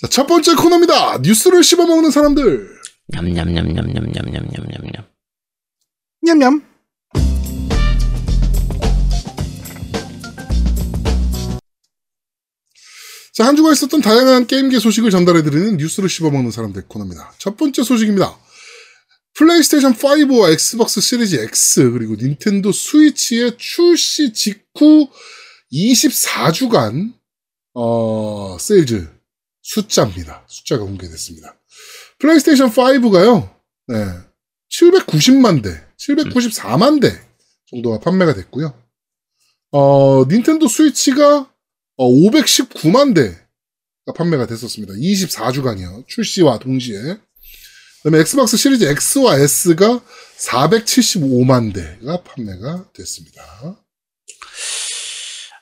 자, 첫 번째 코너입니다. 뉴스를 씹어먹는 사람들. 냠냠냠냠냠냠냠냠냠 냠. 냠냠. 자, 한 주간 있었던 다양한 게임계 소식을 전달해드리는 뉴스를 씹어먹는 사람들 코너입니다. 첫 번째 소식입니다. 플레이스테이션 5와 엑스박스 시리즈 X 그리고 닌텐도 스위치의 출시 직후 24주간 어, 세일즈 숫자입니다. 숫자가 공개됐습니다. 플레이스테이션 5가요. 네. 790만 대, 794만 대 정도가 판매가 됐고요. 어, 닌텐도 스위치가 어, 519만 대가 판매가 됐었습니다. 24주간이요. 출시와 동시에. 그다음에 엑스박스 시리즈 X와 S가 475만 대가 판매가 됐습니다.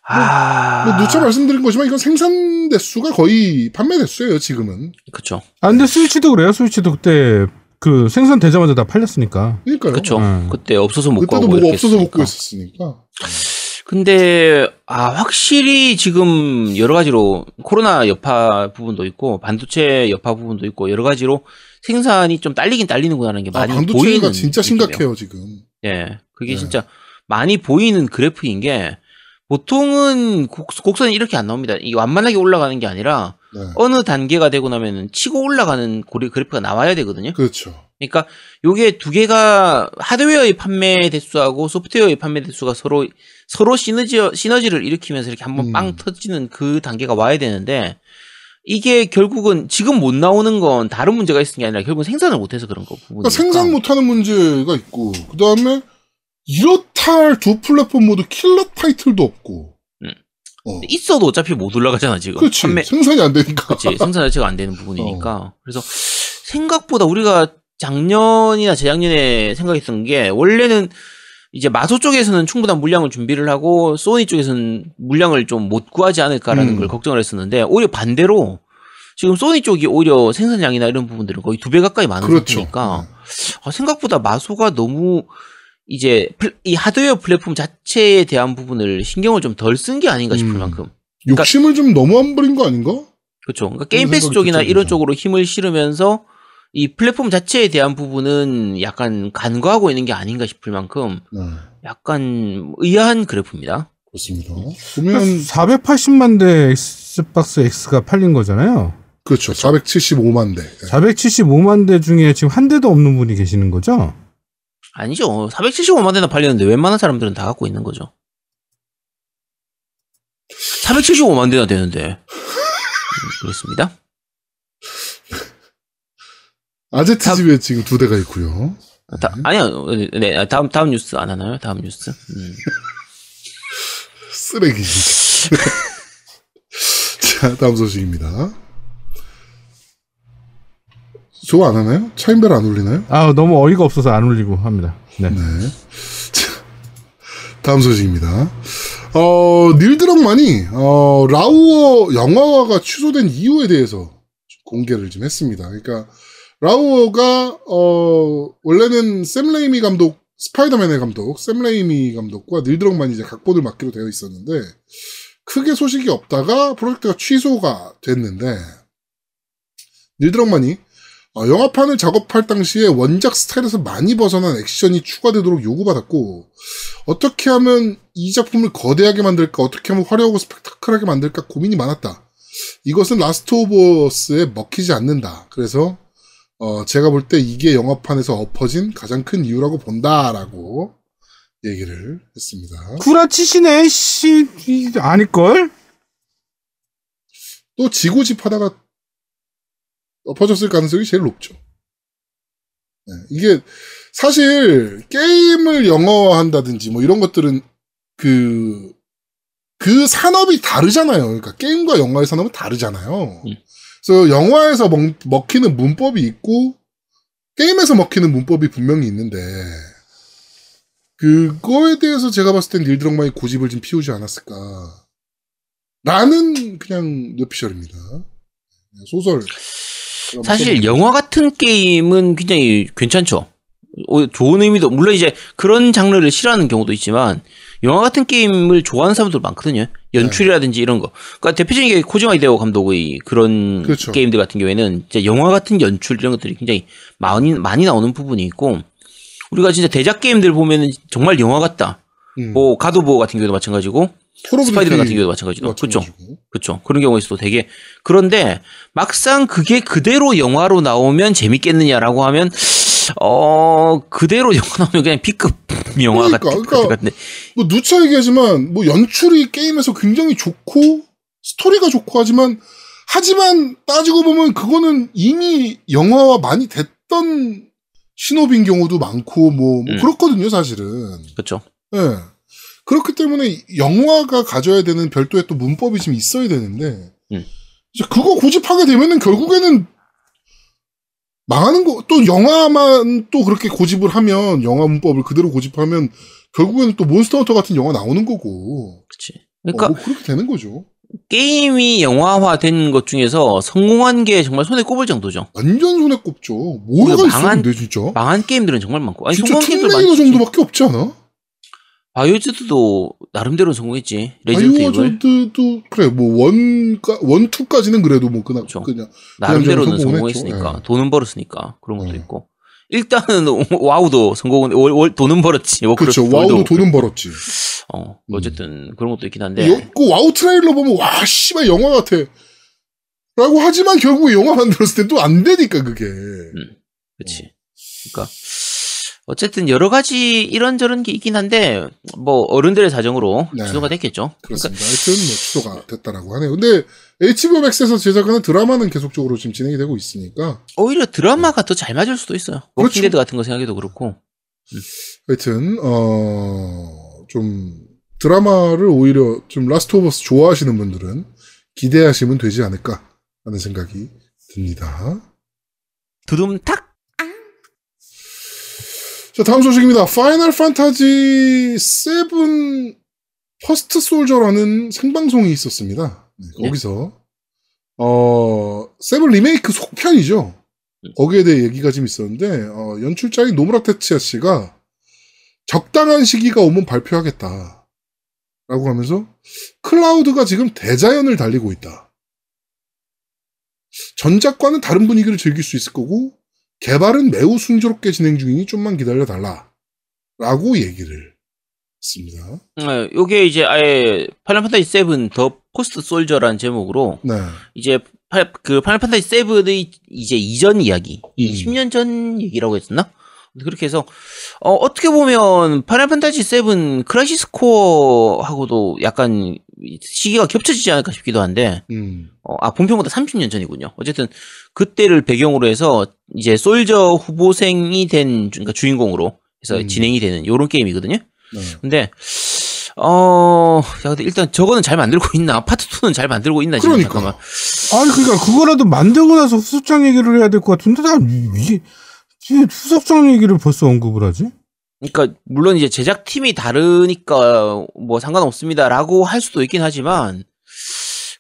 아. 뭐 누차 말씀드린 거지만 이건 생산 대수가 거의 판매 대수예요, 지금은. 그쵸. 아 근데 스위치도 그래요. 스위치도 그때 그 생산 되자마자 다 팔렸으니까. 그러니까요. 그쵸. 음. 그때 없어서 못 그때도 이렇게 없어서 못 했으니까. 구했었으니까. 근데 아 확실히 지금 여러 가지로 코로나 여파 부분도 있고 반도체 여파 부분도 있고 여러 가지로 생산이 좀 딸리긴 딸리는구나라는 게 아, 많이 반도체가 보이는 진짜 느낌이에요. 심각해요, 지금. 예, 그게 네. 진짜 많이 보이는 그래프인 게 보통은 곡, 곡선이 이렇게 안 나옵니다. 이 완만하게 올라가는 게 아니라 네. 어느 단계가 되고 나면은 치고 올라가는 고리 그래프가 나와야 되거든요. 그렇죠. 그러니까 요게 두 개가 하드웨어의 판매 대수하고 소프트웨어의 판매 대수가 서로 서로 시너지 시너지를 일으키면서 이렇게 한번 음. 빵 터지는 그 단계가 와야 되는데 이게 결국은 지금 못 나오는 건 다른 문제가 있는 게 아니라 결국 은 생산을 못해서 그런 거. 그러니까 생산 못하는 문제가 있고, 그 다음에 이렇다 할 두 플랫폼 모두 킬러 타이틀도 없고. 음. 어. 있어도 어차피 못 올라가잖아 지금. 그렇지. 판매 생산이 안 되니까. 그치 생산 자체가 안 되는 어. 부분이니까. 그래서 생각보다 우리가 작년이나 재작년에 생각했던 게 원래는 이제 마소 쪽에서는 충분한 물량을 준비를 하고 소니 쪽에서는 물량을 좀 못 구하지 않을까라는 음. 걸 걱정을 했었는데 오히려 반대로 지금 소니 쪽이 오히려 생산량이나 이런 부분들은 거의 두 배 가까이 많은 그렇죠. 상태니까 아, 생각보다 마소가 너무 이제 플- 이 하드웨어 플랫폼 자체에 대한 부분을 신경을 좀 덜 쓴 게 아닌가 싶을 음. 만큼 욕심을 좀 너무 안 부린 거 아닌가? 그렇죠. 그러니까 게임 패스 쪽이나 이런. 쪽으로 힘을 실으면서 이 플랫폼 자체에 대한 부분은 약간 간과하고 있는 게 아닌가 싶을 만큼 네. 약간 의아한 그래프입니다. 그렇습니다. 보면, 480만 대 엑스박스 X가 팔린 거잖아요. 그렇죠. 475만 대. 네. 475만 대 중에 지금 한 대도 없는 분이 계시는 거죠? 아니죠. 475만 대나 팔렸는데 웬만한 사람들은 다 갖고 있는 거죠. 475만 대나 되는데. 음, 그렇습니다. 아제트 집에 지금 두 대가 있고요. 다, 아니요. 네, 다음 다음 뉴스 안 하나요? 다음 뉴스. 음. 쓰레기. 자, 다음 소식입니다. 저거 안 하나요? 차인벨 안 울리나요? 아 너무 어이가 없어서 안 울리고 합니다. 네. 네. 자, 다음 소식입니다. 어, 닐 드럭만이, 어, 라우어 영화화가 취소된 이유에 대해서 공개를 좀 했습니다. 그러니까, 라우어가, 어, 원래는 샘 레이미 감독, 스파이더맨의 감독, 샘 레이미 감독과 닐 드럭만이 이제 각본을 맡기로 되어 있었는데, 크게 소식이 없다가 프로젝트가 취소가 됐는데, 닐 드럭만이 어, 영화판을 작업할 당시에 원작 스타일에서 많이 벗어난 액션이 추가되도록 요구받았고, 어떻게 하면 이 작품을 거대하게 만들까, 어떻게 하면 화려하고 스펙타클하게 만들까 고민이 많았다. 이것은 라스트 오브 어스에 먹히지 않는다. 그래서, 어, 제가 볼 때 이게 영화판에서 엎어진 가장 큰 이유라고 본다라고 얘기를 했습니다. 구라치시네 씨 이- 아닐걸? 또 지고집 하다가 엎어졌을 가능성이 제일 높죠. 네, 이게 사실 게임을 영화화한다든지 뭐 이런 것들은 그, 그 산업이 다르잖아요. 그러니까 게임과 영화의 산업은 다르잖아요. 음. 그래서 영화에서 먹, 먹히는 문법이 있고 게임에서 먹히는 문법이 분명히 있는데 그거에 대해서 제가 봤을 땐 닐드럭만이 고집을 좀 피우지 않았을까. 라는 그냥 뇌피셜입니다. 소설. 사실 영화 같은 게임은 굉장히 괜찮죠. 어, 좋은 의미도 물론 이제 그런 장르를 싫어하는 경우도 있지만 영화 같은 게임을 좋아하는 사람도 많거든요. 연출이라든지 이런 거. 그러니까 대표적인 게 코지마 이데오 감독의 그런 그렇죠. 게임들 같은 경우에는 진짜 영화 같은 연출 이런 것들이 굉장히 많이 많이 나오는 부분이 있고 우리가 진짜 대작 게임들 보면은 정말 영화 같다. 음. 뭐 가드보 같은 경우도 마찬가지고 스파이더맨 같은 경우도 마찬가지로 그렇죠. 그렇죠. 그런 경우에서도 되게 그런데 막상 그게 그대로 영화로 나오면 재밌겠느냐라고 하면 어 그대로 영화 나오면 그냥 B급 영화 그러니까, 같은 그러니까 같은데 뭐 누차 얘기하지만 뭐 연출이 게임에서 굉장히 좋고 스토리가 좋고 하지만 하지만 따지고 보면 그거는 이미 영화화 많이 됐던 신호빈 경우도 많고 뭐, 뭐 음. 그렇거든요 사실은. 그렇죠. 예. 그렇기 때문에 영화가 가져야 되는 별도의 또 문법이 좀 있어야 되는데 음. 이제 그거 고집하게 되면은 결국에는 망하는 거 또 영화만 또 그렇게 고집을 하면 영화 문법을 그대로 고집하면 결국에는 또 몬스터 헌터 같은 영화 나오는 거고 그렇지. 그러니까 그러니까 뭐 그렇게 되는 거죠. 게임이 영화화된 것 중에서 성공한 게 정말 손에 꼽을 정도죠. 완전 손에 꼽죠. 뭐가 그리고 망한- 있었는데 진짜. 망한 게임들은 정말 많고. 아니 진짜 툼레이더. 정도밖에 없지 않아? 바이오하자드도 나름대로 성공했지. 레지던트 이블 바이오하자드도 그래 뭐 one까 one two까지는 그래도 뭐 그냥 그렇죠. 그냥 나름대로는 성공했으니까. 예. 돈은 벌었으니까 그런 것도 예. 있고. 일단은 와우도 성공은 월, 월- 돈은 벌었지. 그렇죠. 워크래프트 와우도 돈은 벌었지. 어, 어쨌든 그런 것도 있긴 한데. 여- 그 와우 트레일러 보면 와 씨발 영화 같아. 라고 하지만 결국에 영화 만들었을 때 또 안 되니까 그게. 그렇지. 그러니까 어쨌든 여러 가지 이런저런 게 있긴 한데 뭐 어른들의 사정으로 네. 취소가 됐겠죠. 그러니까 그렇습니다. 하여튼 뭐 취소가 됐다라고 하네요. 근데 HBO 맥스에서 제작하는 드라마는 계속적으로 지금 진행이 되고 있으니까 오히려 드라마가 더잘 맞을 수도 있어요. 그렇죠. 워킹 데드 같은 거 생각해도 그렇고. 하여튼 어좀 드라마를 오히려 좀 라스트 오브 어스 좋아하시는 분들은 기대하시면 되지 않을까 하는 생각이 듭니다. 두둠탁 자, 다음 소식입니다. 파이널 판타지 7 퍼스트 솔저라는 생방송이 있었습니다. 네, 네. 거기서 어, 7 리메이크 속편이죠. 거기에 대해 얘기가 좀 있었는데 어, 연출자인 노무라 테츠야 씨가 적당한 시기가 오면 발표하겠다. 라고 하면서 클라우드가 지금 대자연을 달리고 있다. 전작과는 다른 분위기를 즐길 수 있을 거고 개발은 매우 순조롭게 진행 중이니 좀만 기다려 달라. 라고 얘기를 했습니다. 네, 요게 이제 아예 파이널 판타지 7 더 퍼스트 솔저라는 제목으로 네. 이제 팔, 그 파이널 판타지 7의 이제 이전 이야기, 이 음. 10년 전 얘기라고 했었나? 그렇게 해서 어, 어떻게 보면 파이널 판타지 7 크라이시스 코어하고도 약간 시기가 겹쳐지지 않을까 싶기도 한데 음. 어, 아 본편보다 30년 전이군요. 어쨌든 그때를 배경으로 해서 이제 솔저 후보생이 된 그러니까 주인공으로 해서 음. 진행이 되는 요런 게임이거든요. 네. 근데 어, 야 근데 일단 저거는 잘 만들고 있나? 파트 2는 잘 만들고 있나 지금 그러니까. 잠깐만. 아니 그러니까 그거라도 만들고 나서 후속작 얘기를 해야 될 것 같은데 나 이게 이게 후속작 얘기를 벌써 언급을 하지? 그러니까 물론 이제 제작 팀이 다르니까 뭐 상관없습니다라고 할 수도 있긴 하지만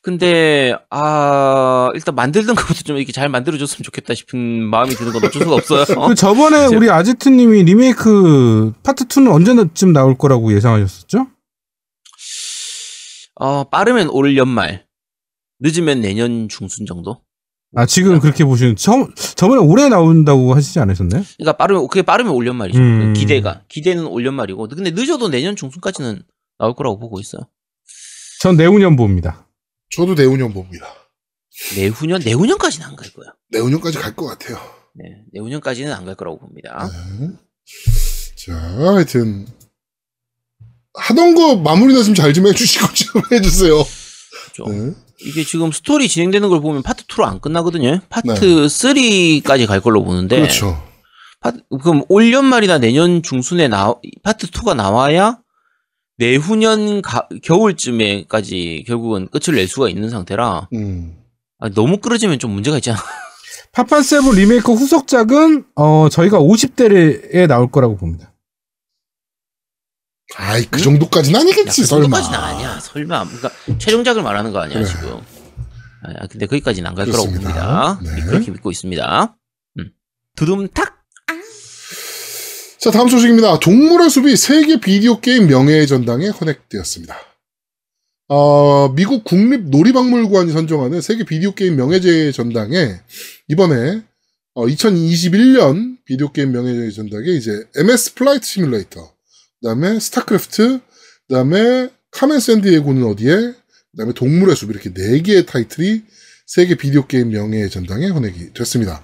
근데 아 일단 만들던 것부터 좀 이렇게 잘 만들어줬으면 좋겠다 싶은 마음이 드는 건 어쩔 수가 없어요. 그 저번에 우리 아지트님이 리메이크 파트 2는 언제쯤 나올 거라고 예상하셨었죠? 어 빠르면 올 연말, 늦으면 내년 중순 정도. 아 지금 그렇게 보시는 저 저번에 올해 나온다고 하시지 않으셨나요? 그러니까 빠르면 그게 빠르면 올 연말이죠. 음. 기대가 기대는 올 연말이고 근데 늦어도 내년 중순까지는 나올 거라고 보고 있어요. 전 내후년 봅니다. 저도 내후년 봅니다. 내후년 내후년까지는 안 갈 거야. 내후년까지 갈 것 같아요. 네, 내후년까지는 안 갈 거라고 봅니다. 네. 자, 하여튼 하던 거 마무리 나 좀 잘 좀 해주시고 좀 해주세요. 그렇죠. 네. 이게 지금 스토리 진행되는 걸 보면 파트 2로 안 끝나거든요. 파트 네. 3까지 갈 걸로 보는데. 그렇죠. 파트- 그럼 올 연말이나 내년 중순에 나 파트 2가 나와야 내후년 가- 겨울쯤에까지 결국은 끝을 낼 수가 있는 상태라 음. 아, 너무 끌어지면 좀 문제가 있잖아. 파판 세븐 리메이크 후속작은 어 저희가 50대에 나올 거라고 봅니다. 아이 그 정도까지는 아니겠지 그 설마. 정도까지는 아니야. 설마. 그러니까 최종작을 말하는 거 아니야 그래. 지금. 아, 근데 거기까지는 안 갈 거라고. 봅니다. 네. 그렇게 믿고 있습니다. 음. 두둠탁. 자 다음 소식입니다. 동물의 숲이 세계 비디오 게임 명예의 전당에 헌액되었습니다. 어, 미국 국립 놀이박물관이 선정하는 세계 비디오 게임 명예의 전당에 이번에 어, 2021년 비디오 게임 명예의 전당에 이제 MS 플라이트 시뮬레이터, 그다음에 스타크래프트, 그다음에 카멘 샌디에고는 어디에, 그다음에 동물의 숲 이렇게 네 개의 타이틀이 세계 비디오 게임 명예 전당에 헌액이 됐습니다.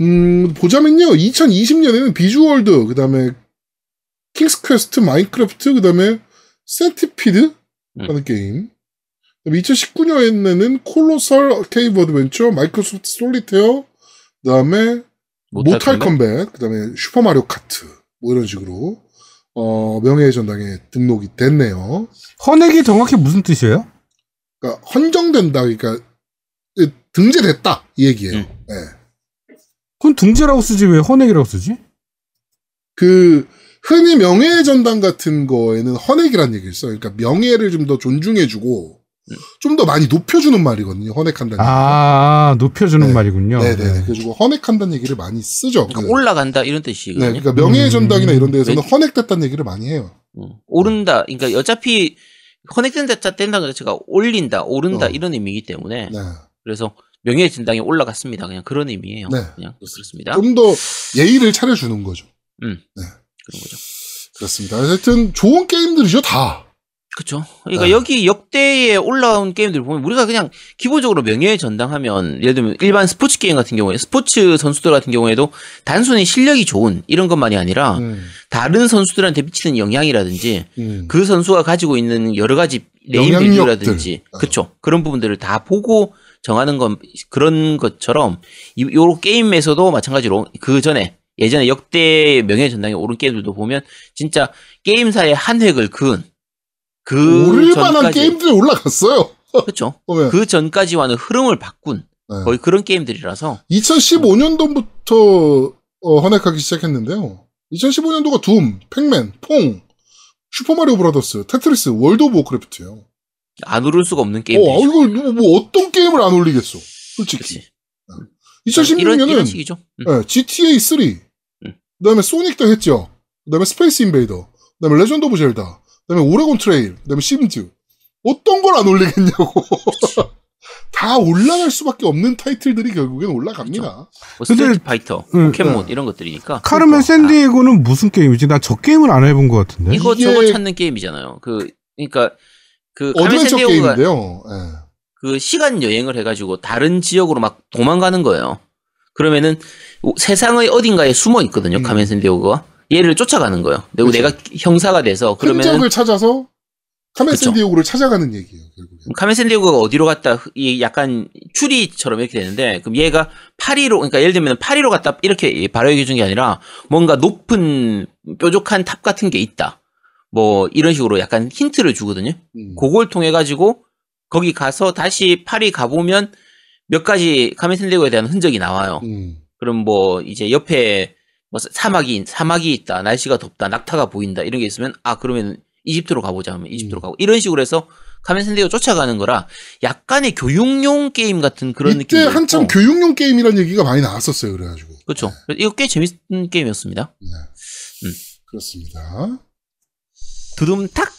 음, 보자면요. 2020년에는 비주얼드, 그 다음에 킹스 퀘스트, 마인크래프트, 그 다음에 센티피드 라는 게임. 2019년에는 콜로설 케이브 어드벤처, 마이크로소프트 솔리테어, 그 다음에 모탈 컴뱃, 그 다음에 슈퍼 마리오 카트 뭐 이런 식으로 어, 명예의 전당에 등록이 됐네요. 헌액이 정확히 무슨 뜻이에요? 그러니까 헌정된다, 그러니까 등재됐다 이 얘기예요. 음. 네. 그건 등재라고 쓰지 왜 헌액이라고 쓰지? 그 흔히 명예의 전당 같은 거에는 헌액이라는 얘기를 써요. 그러니까 명예를 좀 더 존중해주고 좀 더 많이 높여주는 말이거든요. 헌액한다는 아, 높여주는 네. 말이군요. 얘기가. 네네 네. 그래가지고 헌액한다는 얘기를 많이 쓰죠. 그러니까 그- 올라간다 이런 네, 뜻이거든요. 그러니까 명예의 음. 전당이나 이런 데에서는 네. 헌액됐다는 얘기를 많이 해요. 음, 오른다. 그러니까 어차피 커넥된다 된다는 자체가 올린다, 오른다 어. 이런 의미이기 때문에 네. 그래서 명예의 진당에 올라갔습니다. 그냥 그런 의미예요. 네. 그냥 그렇습니다. 좀 더 예의를 차려주는 거죠. 그런 거죠. 그렇습니다. 하여튼 좋은 게임들이죠, 다. 그렇죠. 그러니까 네. 여기 역대에 올라온 게임들 보면 우리가 그냥 기본적으로 명예의 전당하면 예를 들면 일반 스포츠 게임 같은 경우에 스포츠 선수들 같은 경우에도 단순히 실력이 좋은 이런 것만이 아니라 음, 다른 선수들한테 미치는 영향이라든지 음. 그 선수가 가지고 있는 여러 가지. 밸류라든지 어. 그쵸 그런 부분들을 다 보고 정하는 건 그런 것처럼 이, 요 게임에서도 마찬가지로 그 전에 예전에 역대 명예 전당에 오른 게임들도 보면 진짜 게임사의 한 획을 그은 그 오를 만한 게임들이 올라갔어요. 그쵸 보면. 그 전까지와는 흐름을 바꾼 네. 거의 그런 게임들이라서 2015년도부터 어, 헌액하기 시작했는데요. 2015년도가 둠, 팩맨, 퐁, 슈퍼마리오 브라더스, 테트리스, 월드 오브 워크래프트예요. 안 오를 수가 없는 어, 아. 이걸 뭐, 뭐 어떤 게임을 안 올리겠어. 솔직히. 그치.2016년은 이런, 이런 식이죠. 음. GTA 3, 음. 그다음에 소닉 더 했죠. 그다음에 스페이스 인베이더, 그다음에 레전드 오브 젤다, 그다음에 오레곤 트레일, 그다음에 심즈. 어떤 걸 안 올리겠냐고. 다 올라갈 수밖에 없는 타이틀들이 결국엔 올라갑니다. 뭐 근데- 스트리트 파이터, 음, 포켓몬 네. 이런 것들이니까 카르멘 샌디에고는 무슨 게임이지? 나 저 게임을 안 해본 것 같은데. 이거 이게- 저거 찾는 게임이잖아요. 그 그러니까 그 어드벤처 게임인데요. 예. 그 시간 여행을 해가지고 다른 지역으로 막 도망가는 거예요. 그러면은 오- 세상의 어딘가에 숨어 있거든요. 음. 카멘 샌디에고가 얘를 쫓아가는 거예요. 그리고 그쵸. 내가 형사가 돼서 그러면 흔적을 찾아서 카멘. 샌디에고를 찾아가는 얘기예요. 결국엔. 카멘 샌디에고가 어디로 갔다 이 약간 추리처럼 이렇게 되는데 그럼 얘가 파리로 그러니까 예를 들면 파리로 갔다 이렇게 바로 얘기해 준 게 아니라 뭔가 높은 뾰족한 탑 같은 게 있다. 뭐 이런 식으로 약간 힌트를 주거든요. 음. 그걸 통해 가지고 거기 가서 다시 파리 가보면 몇 가지 카멘 샌디에고에 대한 흔적이 나와요. 음. 그럼 뭐 이제 옆에 뭐 사막이 사막이 있다, 날씨가 덥다, 낙타가 보인다 이런 게 있으면 아 그러면 이집트로 가보자 하면 이집트로 음. 가고 이런 식으로 해서 카멘 샌디에고 쫓아가는 거라 약간의 교육용 게임 같은 그런 이때 느낌이 한참 교육용 게임이라는 얘기가 많이 나왔었어요. 그래가지고. 그렇죠. 이거 꽤 재밌는 게임이었습니다. 그렇습니다. 두둠탁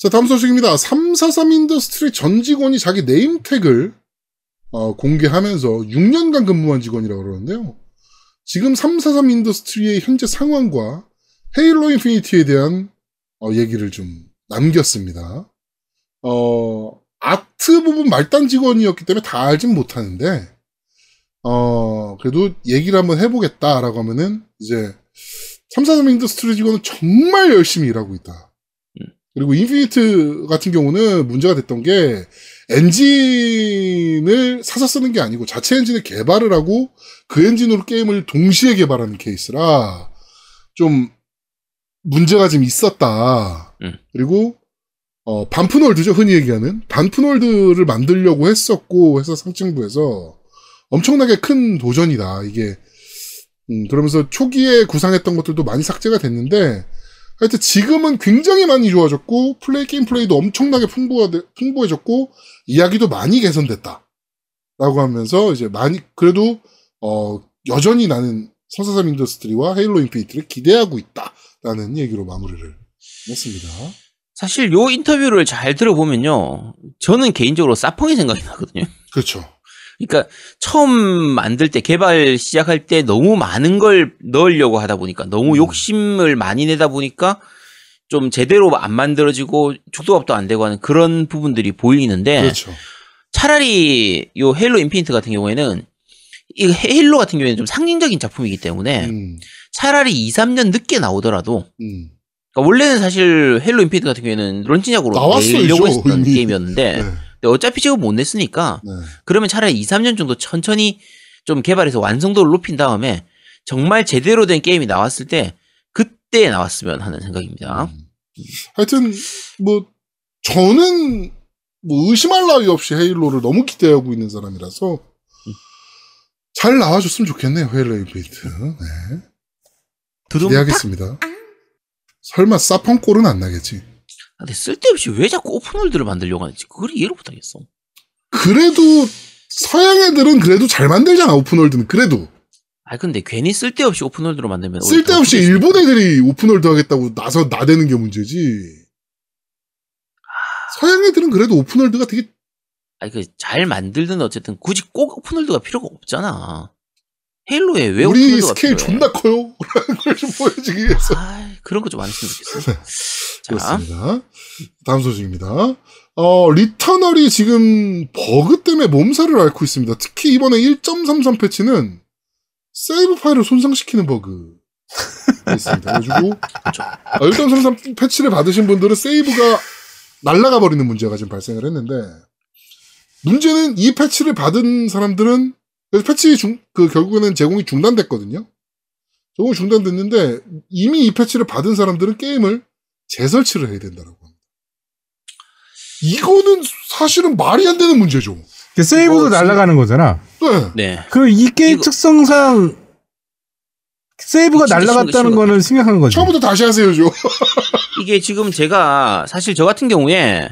자, 다음 소식입니다. 343 인더스트리 전 직원이 자기 name tag을 어, 공개하면서 6년간 근무한 직원이라고 그러는데요. 지금 343 인더스트리의 현재 상황과 헤일로 인피니티에 대한 어, 얘기를 좀 남겼습니다. 어, 아트 부분 말단 직원이었기 때문에 다 알진 못하는데, 어, 그래도 얘기를 한번 해보겠다라고 하면은, 이제, 343 인더스트리 직원은 정말 열심히 일하고 있다. 그리고 인피니트 같은 경우는 문제가 됐던 게 엔진을 사서 쓰는 게 아니고 자체 엔진을 개발을 하고 그 엔진으로 게임을 동시에 개발하는 케이스라 좀 문제가 좀 있었다. 음. 그리고 어 반푼월드죠 흔히 얘기하는 반푼월드를 만들려고 했었고 회사 상층부에서 엄청나게 큰 도전이다 이게 음, 그러면서 초기에 구상했던 것들도 많이 삭제가 됐는데 하여튼 지금은 굉장히 많이 좋아졌고 플레이 게임 플레이도 엄청나게 풍부하, 풍부해졌고 이야기도 많이 개선됐다. 라고 하면서 이제 많이 그래도 어 여전히 나는 삼사삼 인더스트리와 헤일로 인피니트를 기대하고 있다라는 얘기로 마무리를 했습니다. 사실 요 인터뷰를 잘 들어보면요. 저는 개인적으로 사펑이 생각이 나거든요. 그렇죠. 그러니까 처음 만들 때 개발 시작할 때 너무 많은 걸 넣으려고 하다 보니까 너무 음. 욕심을 많이 내다 보니까 좀 제대로 안 만들어지고 죽도밥도 안 되고 하는 그런 부분들이 보이는데 그렇죠. 차라리 요 헤일로 인피니트 같은 경우에는 이 헤일로 같은 경우에는 좀 상징적인 작품이기 때문에 음, 차라리 2, 3년 늦게 나오더라도 음. 그러니까 원래는 사실 헤일로 인피니트 같은 경우에는 론칭작으로 나왔어요, 내려고 했던. 게임이었는데 네. 근데 어차피 지금 못 냈으니까 네. 그러면 차라리 2, 3년 정도 천천히 좀 개발해서 완성도를 높인 다음에 정말 제대로 된 게임이 나왔을 때 그때 나왔으면 하는 생각입니다. 음. 하여튼 뭐 저는 뭐 의심할 나위 없이 헤일로를 너무 기대하고 있는 사람이라서 잘 나와줬으면 좋겠네요 헤일로 인피니트. 네. 기대하겠습니다. 설마 사펑골은 안 나겠지. 근데 쓸데없이 왜 자꾸 오픈월드를 만들려고 하는지 그걸 이해를 못하겠어. 그래도 서양 애들은 그래도 잘 만들잖아 open world는 그래도 아 근데 괜히 쓸데없이 open world로 만들면 쓸데없이 일본 애들이 open world 하겠다고 나서 나대는 게 문제지. 서양 애들은 그래도 open world가 되게 아니 그 잘 만들든 어쨌든 굳이 꼭 open world가 필요가 없잖아. 헤일로에 왜 우리 open world가 스케일 필요해? 존나 커요. 라는 걸 좀 보여주기 위해서. 아 그런 거 좀 안 했으면 좋겠어. 자, 그렇습니다. 다음 소식입니다. 어, 리터널이 지금 버그 때문에 몸살을 앓고 있습니다. 특히 이번에 1.33 패치는 세이브 파일을 손상시키는 버그. 있습니다. 그래가지고, 어, 1.33 패치를 받으신 분들은 세이브가 날아가 버리는 문제가 지금 발생을 했는데, 문제는 이 패치를 받은 사람들은, 패치 중, 그 결국에는 제공이 중단됐거든요. 제공이 중단됐는데, 이미 이 패치를 받은 사람들은 게임을 재설치를 해야 된다라고 합니다. 이거는 사실은 말이 안 되는 문제죠. 그 세이브도 어, 날아가는 거잖아. 네. 네. 그 이 게임 이거- 특성상 세이브가 심각- 거는 심각한 거지. 처음부터 다시 하세요 죠. 이게 지금 제가 사실 저 같은 경우에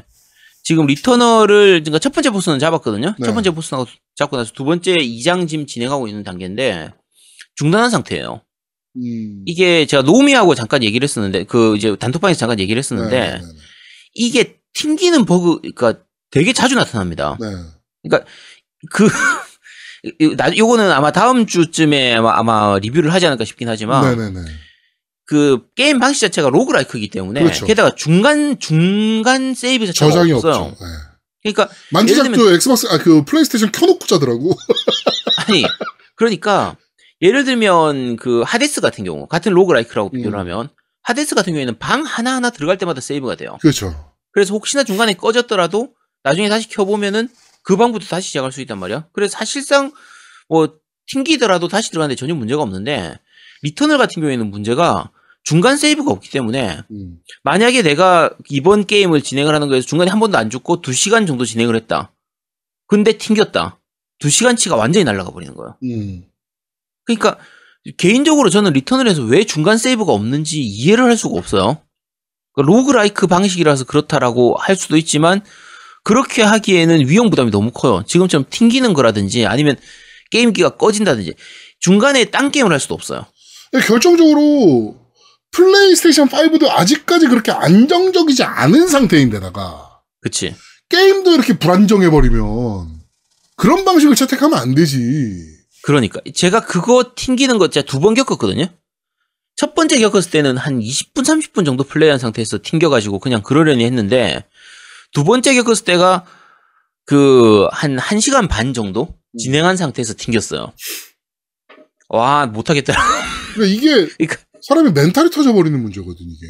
지금 리터널을 그러니까 첫 번째 보스는 잡았거든요. 네. 첫 번째 보스 잡고 나서 두 번째 이장 지금 진행하고 있는 단계인데 중단한 상태예요. 음. 이게 제가 노미하고 잠깐 얘기를 했었는데 그 이제 단톡방에서 잠깐 얘기를 했었는데 네, 네, 네. 이게 튕기는 버그가 되게 자주 나타납니다. 네. 그 이- 나 요거는 아마 다음 주쯤에 아마, 아마 리뷰를 하지 않을까 싶긴 하지만 네네네. 그 게임 방식 자체가 roguelike이기 때문에 그렇죠. 게다가 중간 중간 세이브 자체가 저장이 없어요. 없죠. 네. 그러니까 만지작도 엑스박스, 아, 그 플레이스테이션 켜놓고 자더라고. 아니 그러니까 예를 들면 그 하데스 같은 경우 같은 roguelike라고 비교를 음. 하면 하데스 같은 경우에는 방 하나 하나 들어갈 때마다 세이브가 돼요. 그렇죠. 그래서 혹시나 중간에 꺼졌더라도 나중에 다시 켜보면은 그 방부터 다시 시작할 수 있단 말이야. 그래서 사실상 뭐 튕기더라도 다시 들어가는데 전혀 문제가 없는데 리터널 같은 경우에는 문제가 중간 세이브가 없기 때문에 음. 만약에 내가 이번 게임을 진행을 하는 거에서 중간에 한 번도 안 죽고 두 시간 정도 진행을 했다. 근데 튕겼다. 두 시간치가 완전히 날아가 버리는 거예요. 음. 그러니까 개인적으로 저는 리터널에서 왜 중간 세이브가 없는지 이해를 할 수가 없어요. 그러니까 roguelike 방식이라서 그렇다라고 할 수도 있지만 그렇게 하기에는 위험 부담이 너무 커요. 지금처럼 튕기는 거라든지 아니면 게임기가 꺼진다든지 중간에 딴 게임을 할 수도 없어요. 결정적으로 플레이스테이션 5도 아직까지 그렇게 안정적이지 않은 상태인데다가 그치? 게임도 이렇게 불안정해 버리면 그런 방식을 채택하면 안 되지. 그러니까 제가 그거 튕기는 거 제가 두 번 겪었거든요. 첫 번째 겪었을 때는 한 20분 30분 정도 플레이한 상태에서 튕겨가지고 그냥 그러려니 했는데 두 번째 겪었을 때가 그 한 1시간 반 정도 진행한 상태에서 튕겼어요. 와 못하겠더라. 그러니까 이게 그러니까 사람이 멘탈이 터져버리는 문제거든, 이게.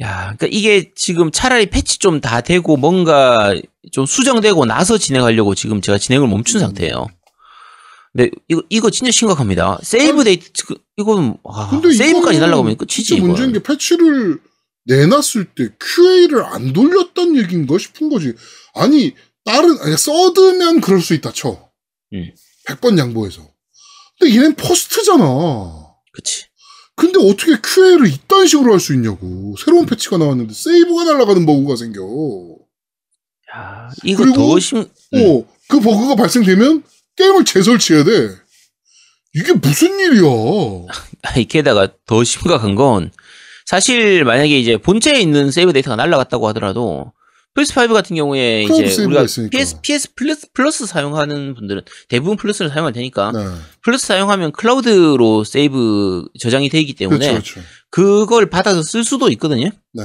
야, 그러니까 이게 지금 차라리 패치 좀 다 되고 뭔가 좀 수정되고 나서 진행하려고 지금 제가 진행을 멈춘 음. 상태예요. 근데 이거 이거 진짜 심각합니다. 세이브 데이터 그- 이거는 와, 근데 세이브까지 이거는 날라가면 끝이지. 문제인 게 패치를 내놨을 때 QA를 안 돌렸단 얘기인가 싶은 거지. 아니, 다른, 아니, third면 그럴 수 있다 쳐. 음. 100번 양보해서. 근데 얘는 first잖아. 그치. 근데 어떻게 QA를 이딴 식으로 할 수 있냐고. 새로운 패치가 나왔는데 세이브가 날아가는 버그가 생겨. 야, 이거 그리고- 더 심. 음. 어, 그 버그가 발생되면 게임을 재설치해야 돼. 이게 무슨 일이야. 게다가 더 심각한 건 사실 만약에 이제 본체에 있는 세이브 데이터가 날라갔다고 하더라도 플스5 같은 경우에 이제 우리가 있으니까. PS, PS 플러스, 플러스 사용하는 분들은 대부분 플러스를 사용할 테니까 네. 플러스 사용하면 클라우드로 세이브 저장이 되기 때문에 그렇죠, 그렇죠. 그걸 받아서 쓸 수도 있거든요. 네.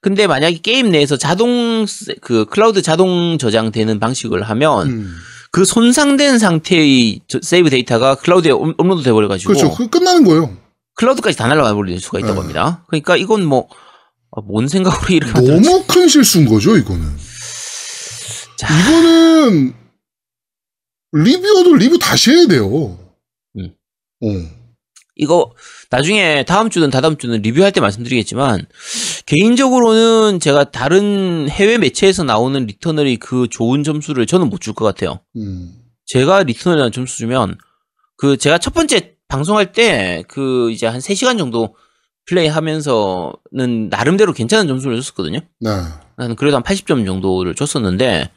근데 만약에 게임 내에서 자동 세- 그 클라우드 자동 저장되는 방식을 하면 음. 그 손상된 상태의 저- 세이브 데이터가 클라우드에 업- 업로드 돼 버려 가지고 그렇죠. 그 끝나는 거예요. 클라우드까지 다 날아가 버릴 수가 있다고 네. 합니다. 그러니까 이건 뭐 아, 뭔 생각으로 이렇게 만들었지? 너무 큰 실수인 거죠, 이거는. 자, 이거는 리뷰어도 리뷰 다시 해야 돼요. 음. 어. 이거 나중에 다음 주든 다다음 주는 리뷰할 때 말씀드리겠지만 개인적으로는 제가 다른 해외 매체에서 나오는 리터널이 그 좋은 점수를 저는 못 줄 것 같아요. 음. 제가 리터널이라는 점수 주면 그 제가 첫 번째 방송할 때 그 이제 한 3시간 정도 플레이 하면서는 나름대로 괜찮은 점수를 줬었거든요. 네. 나는 그래도 한 80점 정도를 줬었는데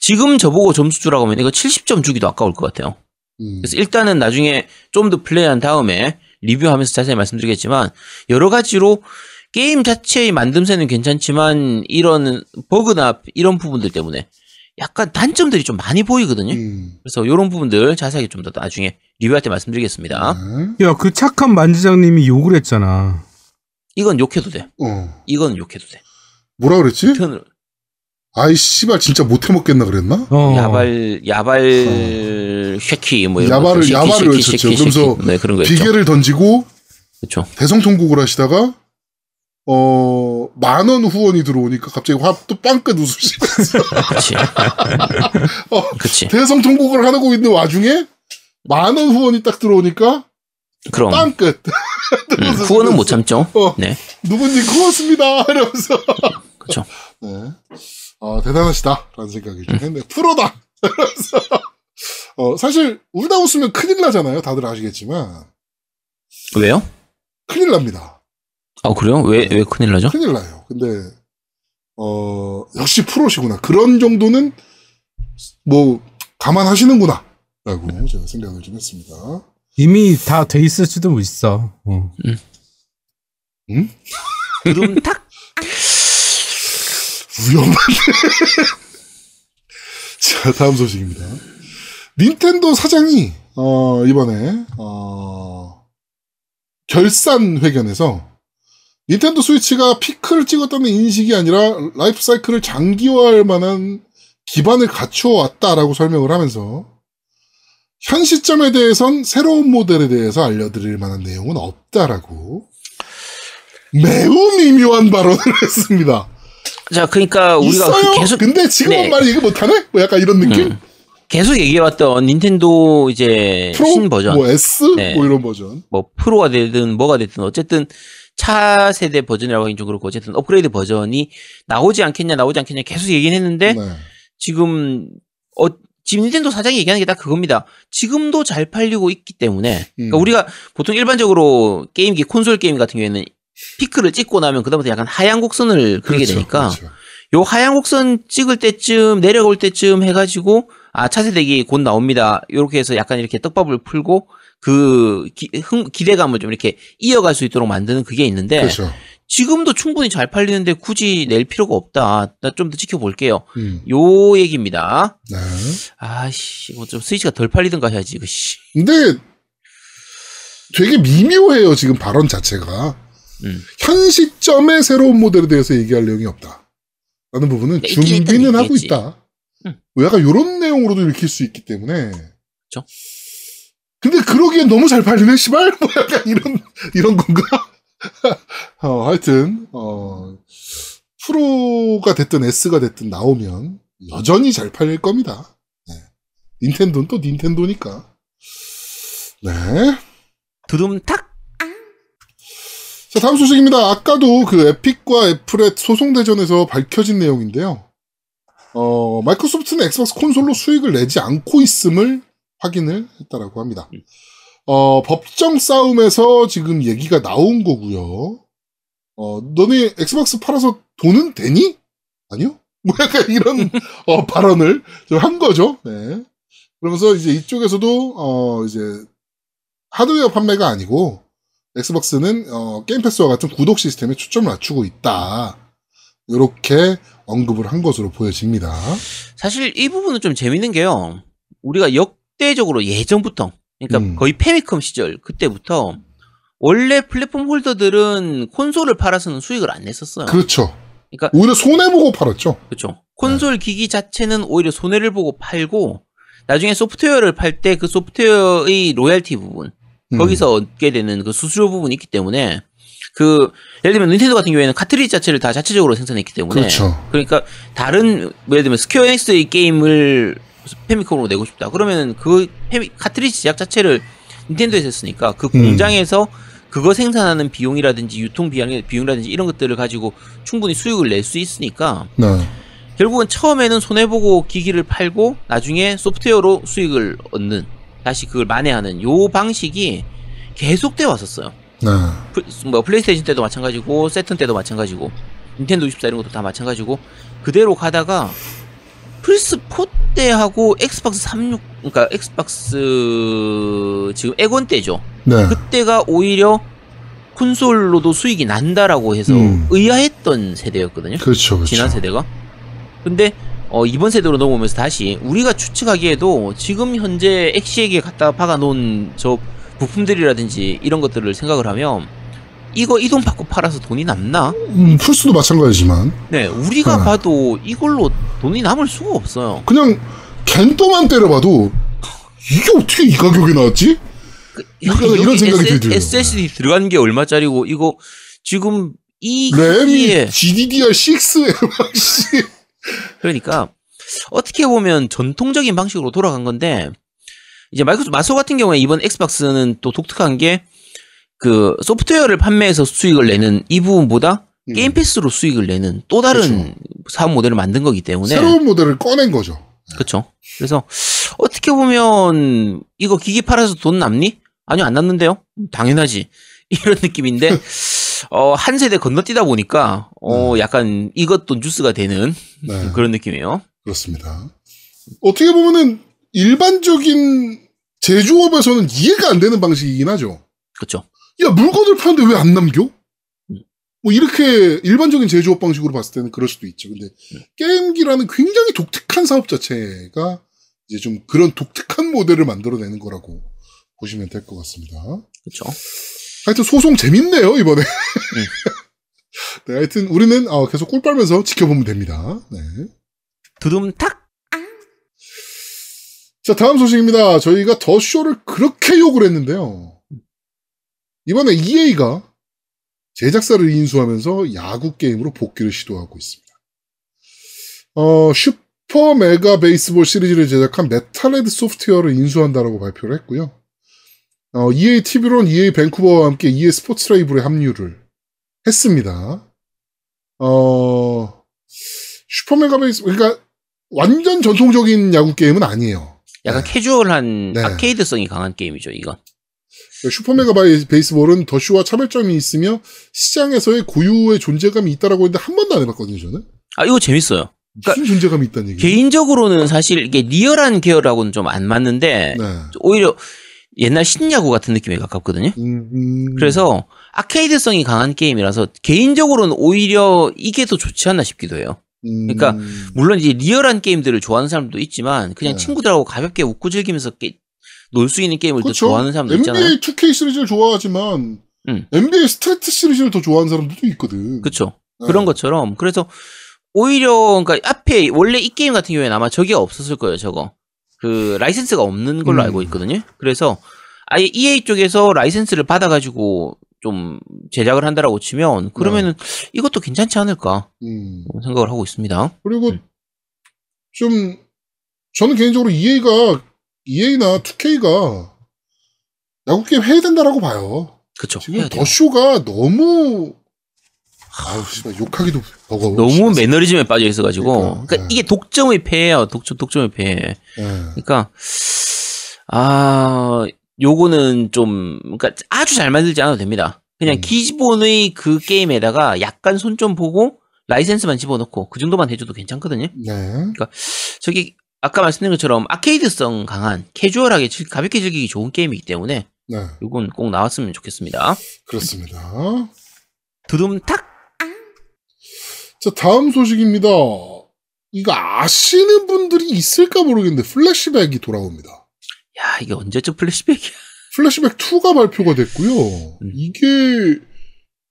지금 저보고 점수 주라고 하면 이거 70점 주기도 아까울 것 같아요. 음. 그래서 일단은 나중에 좀 더 플레이한 다음에 리뷰하면서 자세히 말씀드리겠지만 여러 가지로 게임 자체의 만듦새는 괜찮지만 이런 버그나 이런 부분들 때문에 약간 단점들이 좀 많이 보이거든요. 음. 그래서 이런 부분들 자세하게 좀 더 나중에 리뷰할 때 말씀드리겠습니다. 네. 야, 그 착한 만지장님이 욕을 했잖아. 이건 욕해도 돼. 어. 이건 욕해도 돼. 뭐라 그랬지? 편을 아이 씨발 진짜 못해 먹겠나 그랬나? 어. 야발 야발 쉐키 뭐 이런 야발을- 거. 쉐키, 야발을 쉐키, 외쳤죠. 쉐키, 그러면서. 네 그런 거. 기계를 던지고 그렇죠. 대성통곡을 하시다가 어, 만 원 후원이 들어오니까 갑자기 화또 빵끝 웃으시면서 그렇지. 어, 그렇지. 대성 통곡을 하고 있는 와중에 만 원 후원이 딱 들어오니까 그럼 빵끝 음, 후원은 못 참죠. 어. 네. 누군지 고맙습니다 이러면서 그렇죠. 네. 어, 대단하시다라는 생각이 좀 했네. 프로다. 그래서 어, 사실 울다 웃으면 큰일 나잖아요. 다들 아시겠지만 왜요? 큰일 납니다. 아 그래요? 왜왜 큰일 나죠? 큰일 나요. 근데 어, 역시 프로시구나. 그런 정도는 뭐 감안하시는구나. 라고 제가 생각을 좀 했습니다. 이미 다 돼 있을지도 있어. 어. 그럼 탁 위험한데. 자, 다음 소식입니다. 닌텐도 사장이, 어, 이번에, 어, 결산 회견에서 닌텐도 스위치가 피크를 찍었다는 인식이 아니라 라이프 사이클을 장기화할 만한 기반을 갖추어 왔다라고 설명을 하면서 현 시점에 대해선 새로운 모델에 대해서 알려드릴 만한 내용은 없다라고 매우 미묘한 발언을 했습니다. 자, 그러니까 우리가 있어요. 그 계속 근데 지금은 네. 말 얘기 못하네? 뭐 약간 이런 느낌? 음, 계속 얘기해왔던 닌텐도 이제 프로? 신 버전, 뭐 뭐, S? 네. 뭐 이런 버전. 프로가 되든 뭐가 되든 어쨌든 차 세대 버전이라고 하긴 좀 그렇고 어쨌든 업그레이드 버전이 나오지 않겠냐 나오지 않겠냐 계속 얘기는 했는데 네. 지금 어 지금 닌텐도 사장이 얘기하는 게 딱 그겁니다. 지금도 잘 팔리고 있기 때문에 그러니까 음. 우리가 보통 일반적으로 게임기 콘솔 게임 같은 경우에는 피크를 찍고 나면 그다음부터 약간 하얀 곡선을 그리게 그렇죠, 되니까 그렇죠. 요 하얀 곡선 찍을 때쯤 내려올 때쯤 해가지고 아 차세대기 곧 나옵니다. 요렇게 해서 약간 이렇게 떡밥을 풀고 그 기, 흥, 기대감을 좀 이렇게 이어갈 수 있도록 만드는 그게 있는데 그렇죠. 지금도 충분히 잘 팔리는데 굳이 낼 필요가 없다. 나 좀 더 지켜볼게요. 음. 요 얘기입니다. 네. 아씨, 뭐 좀 스위치가 덜 팔리든가 해야지, 이거 씨. 근데 되게 미묘해요, 지금 발언 자체가. 음. 현 시점에 새로운 모델에 대해서 얘기할 내용이 없다. 라는 부분은 네, 있긴 준비는 하고 얘기겠지. 있다. 음. 뭐 약간 이런 내용으로도 읽힐 수 있기 때문에. 그쵸. 근데 그러기엔 너무 잘 팔리네, 씨발? 뭐 약간 이런, 이런 건가? 어, 하여튼, 어, 프로가 됐든 S가 됐든 나오면 여전히 잘 팔릴 겁니다. 네. 닌텐도는 또 닌텐도니까. 네. 두둠탁! 자, 다음 소식입니다. 아까도 그 에픽과 애플의 소송 대전에서 밝혀진 내용인데요. 어, 마이크로소프트는 엑스박스 콘솔로 수익을 내지 않고 있음을 확인을 했다라고 합니다. 어, 법정 싸움에서 지금 얘기가 나온 거고요. 어, 너네 엑스박스 팔아서 돈은 되니? 아니요? 뭐 약간 이런 어, 발언을 좀 한 거죠. 네. 그러면서 이제 이쪽에서도 어, 이제 하드웨어 판매가 아니고 엑스박스는 어, 게임 패스와 같은 구독 시스템에 초점을 맞추고 있다. 이렇게 언급을 한 것으로 보여집니다. 사실 이 부분은 좀 재밌는 게요. 우리가 역대적으로 예전부터, 그러니까 음. 거의 패미컴 시절 그때부터 원래 플랫폼 holder들은 콘솔을 팔아서는 수익을 안 냈었어요. 그렇죠. 그러니까 오히려 손해 보고 팔았죠. 그렇죠. 콘솔 기기 자체는 오히려 손해를 보고 팔고 나중에 소프트웨어를 팔 때 그 소프트웨어의 로열티 부분 음. 거기서 얻게 되는 그 수수료 부분이 있기 때문에 그 예를 들면 닌텐도 같은 경우에는 카트리지 자체를 다 자체적으로 생산했기 때문에 그렇죠. 그러니까 다른 예를 들면 스퀘어 에닉스의 게임을 패미컴으로 내고 싶다. 그러면 그 페미, 카트리지 제작 자체를 닌텐도에서 했으니까 그 음. 공장에서 그거 생산하는 비용이라든지 유통 비용, 비용이라든지 이런 것들을 가지고 충분히 수익을 낼 수 있으니까 네. 결국은 처음에는 손해보고 기기를 팔고 나중에 소프트웨어로 수익을 얻는 다시 그걸 만회하는 요 방식이 계속돼 왔었어요. 네. 플- 뭐 플레이스테이션 때도 마찬가지고 새턴 때도 마찬가지고 닌텐도 64 이런 것도 다 마찬가지고 그대로 가다가 플스 4 때하고 엑스박스 36 그러니까 엑스박스 지금 원 때죠. 네. 그때가 오히려 콘솔로도 수익이 난다라고 해서 음. 의아했던 세대였거든요. 그렇죠. 그렇죠. 지난 세대가. 근데 어, 이번 세대로 넘어오면서 다시 우리가 추측하기에도 지금 현재 엑시엑에 갖다 박아 놓은 저 부품들이라든지 이런 것들을 생각을 하면 이거 이 돈 받고 팔아서 돈이 남나? 음, 플스도 마찬가지지만 네, 우리가 네. 봐도 이걸로 돈이 남을 수가 없어요. 그냥 겐또만 때려봐도 이게 어떻게 이 가격에 나왔지? 그, 이런- 이런 생각이 들어요. SSD 들어간 게 얼마짜리고 이거 지금 이 램이 기기에 GDDR6에 막 씨. 그러니까 어떻게 보면 전통적인 방식으로 돌아간 건데 이제 마이크로소프트 마소 같은 경우에 이번 엑스박스는 또 독특한 게 그 소프트웨어를 판매해서 수익을 내는 이 부분보다 음. 게임 패스로 수익을 내는 또 다른 그렇죠. 사업 모델을 만든 거기 때문에 새로운 모델을 꺼낸 거죠. 그렇죠. 그래서 어떻게 보면 이거 기기 팔아서 돈 남니? 아니요 안 남는데요. 당연하지. 이런 느낌인데 어, 한 세대 건너뛰다 보니까 어, 약간 이것도 뉴스가 되는 네. 그런 느낌이에요. 그렇습니다. 어떻게 보면은 일반적인 제조업에서는 이해가 안 되는 방식이긴 하죠. 그렇죠. 야 물건을 파는데 왜 안 남겨? 음. 뭐 이렇게 일반적인 제조업 방식으로 봤을 때는 그럴 수도 있죠. 근데 음. 게임기라는 굉장히 독특한 사업 자체가 이제 좀 그런 독특한 모델을 만들어내는 거라고 보시면 될 것 같습니다. 그렇죠. 하여튼 소송 재밌네요 이번에. 음. 네, 하여튼 우리는 어, 계속 꿀 빨면서 지켜보면 됩니다. 네. 두둠탁. 자, 다음 소식입니다. 저희가 더 쇼를 그렇게 욕을 했는데요. 이번에 EA가 제작사를 인수하면서 야구 게임으로 복귀를 시도하고 있습니다. 어, 슈퍼 메가 베이스볼 시리즈를 제작한 메탈헤드 소프트웨어를 인수한다라고 발표를 했고요. 어, EA 티뷰론 EA 밴쿠버와 함께 EA 스포츠 라이브에 합류를 했습니다. 어, 슈퍼 메가 베이스, 그러니까 완전 전통적인 야구 게임은 아니에요. 약간 네. 캐주얼한 네. 아케이드성이 강한 게임이죠, 이건. 슈퍼메가 바이- 베이스볼은 더쇼와 차별점이 있으며 시장에서의 고유의 존재감이 있다라고 했는데 한 번도 안 해봤거든요, 저는. 아, 이거 재밌어요. 무슨 존재감이 있다는 얘기예요? 개인적으로는 사실 이게 리얼한 계열하고는 좀 안 맞는데 네. 오히려 옛날 신야구 같은 느낌에 가깝거든요. 음, 음. 그래서 아케이드성이 강한 게임이라서 개인적으로는 오히려 이게 더 좋지 않나 싶기도 해요. 음, 그러니까 물론 이제 리얼한 게임들을 좋아하는 사람도 있지만 그냥 네. 친구들하고 가볍게 웃고 즐기면서 놀 수 있는 게임을 그렇죠. 더 좋아하는 사람도 NBA 있잖아요. 2K 시리즈를 좋아하지만 음. NBA 스트리트 시리즈를 더 좋아하는 사람들도 있거든. 그렇죠. 네. 그런 것처럼 그래서 오히려 그러니까 앞에 원래 이 게임 같은 경우에는 아마 저게 없었을 거예요. 저거 그 라이센스가 없는 걸로 음. 알고 있거든요. 그래서 아예 EA 쪽에서 라이센스를 받아가지고 좀 제작을 한다라고 치면 그러면은 이것도 괜찮지 않을까 음. 생각을 하고 있습니다. 그리고 음. 좀 저는 개인적으로 EA가 EA나 2K가 야구 게임 해야 된다라고 봐요. 그렇죠. 지금 돼요. 더쇼가 너무 아우 씨발 욕하기도 버거워. 너무. 매너리즘에 빠져 있어가지고 그러니까, 그러니까 네. 이게 독점의 폐예요. 독점 독점의 폐. 예. 그러니까 아 요거는 좀 그러니까 아주 잘 만들지 않아도 됩니다. 그냥 음. 기본의 그 게임에다가 약간 손 좀 보고 라이센스만 집어넣고 그 정도만 해줘도 괜찮거든요. 네. 저기 아까 말씀드린 것처럼 아케이드성 강한 캐주얼하게 즐- 가볍게 즐기기 좋은 게임이기 때문에 네, 이건 꼭 나왔으면 좋겠습니다. 그렇습니다. 두둠탁. 자, 다음 소식입니다. 이거 아시는 분들이 있을까 모르겠는데 플래시백이 돌아옵니다. 야 이게 언제쯤 플래시백이야? 플래시백 2가 발표가 됐고요. 음. 이게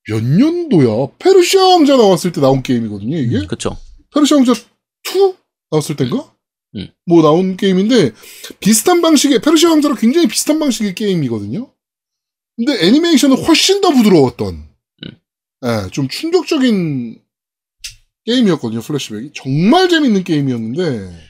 몇 년도야? 페르시아 왕자 나왔을 때 나온 게임이거든요, 이게. 그렇죠. 페르시아 왕자 2 나왔을 때인가? 음. 뭐 나온 게임인데 비슷한 방식의 페르시아 왕자랑 굉장히 비슷한 방식의 게임이거든요. 근데 애니메이션은 훨씬 더 부드러웠던 음. 예, 좀 충격적인 게임이었거든요. 플래시백이 정말 재밌는 게임이었는데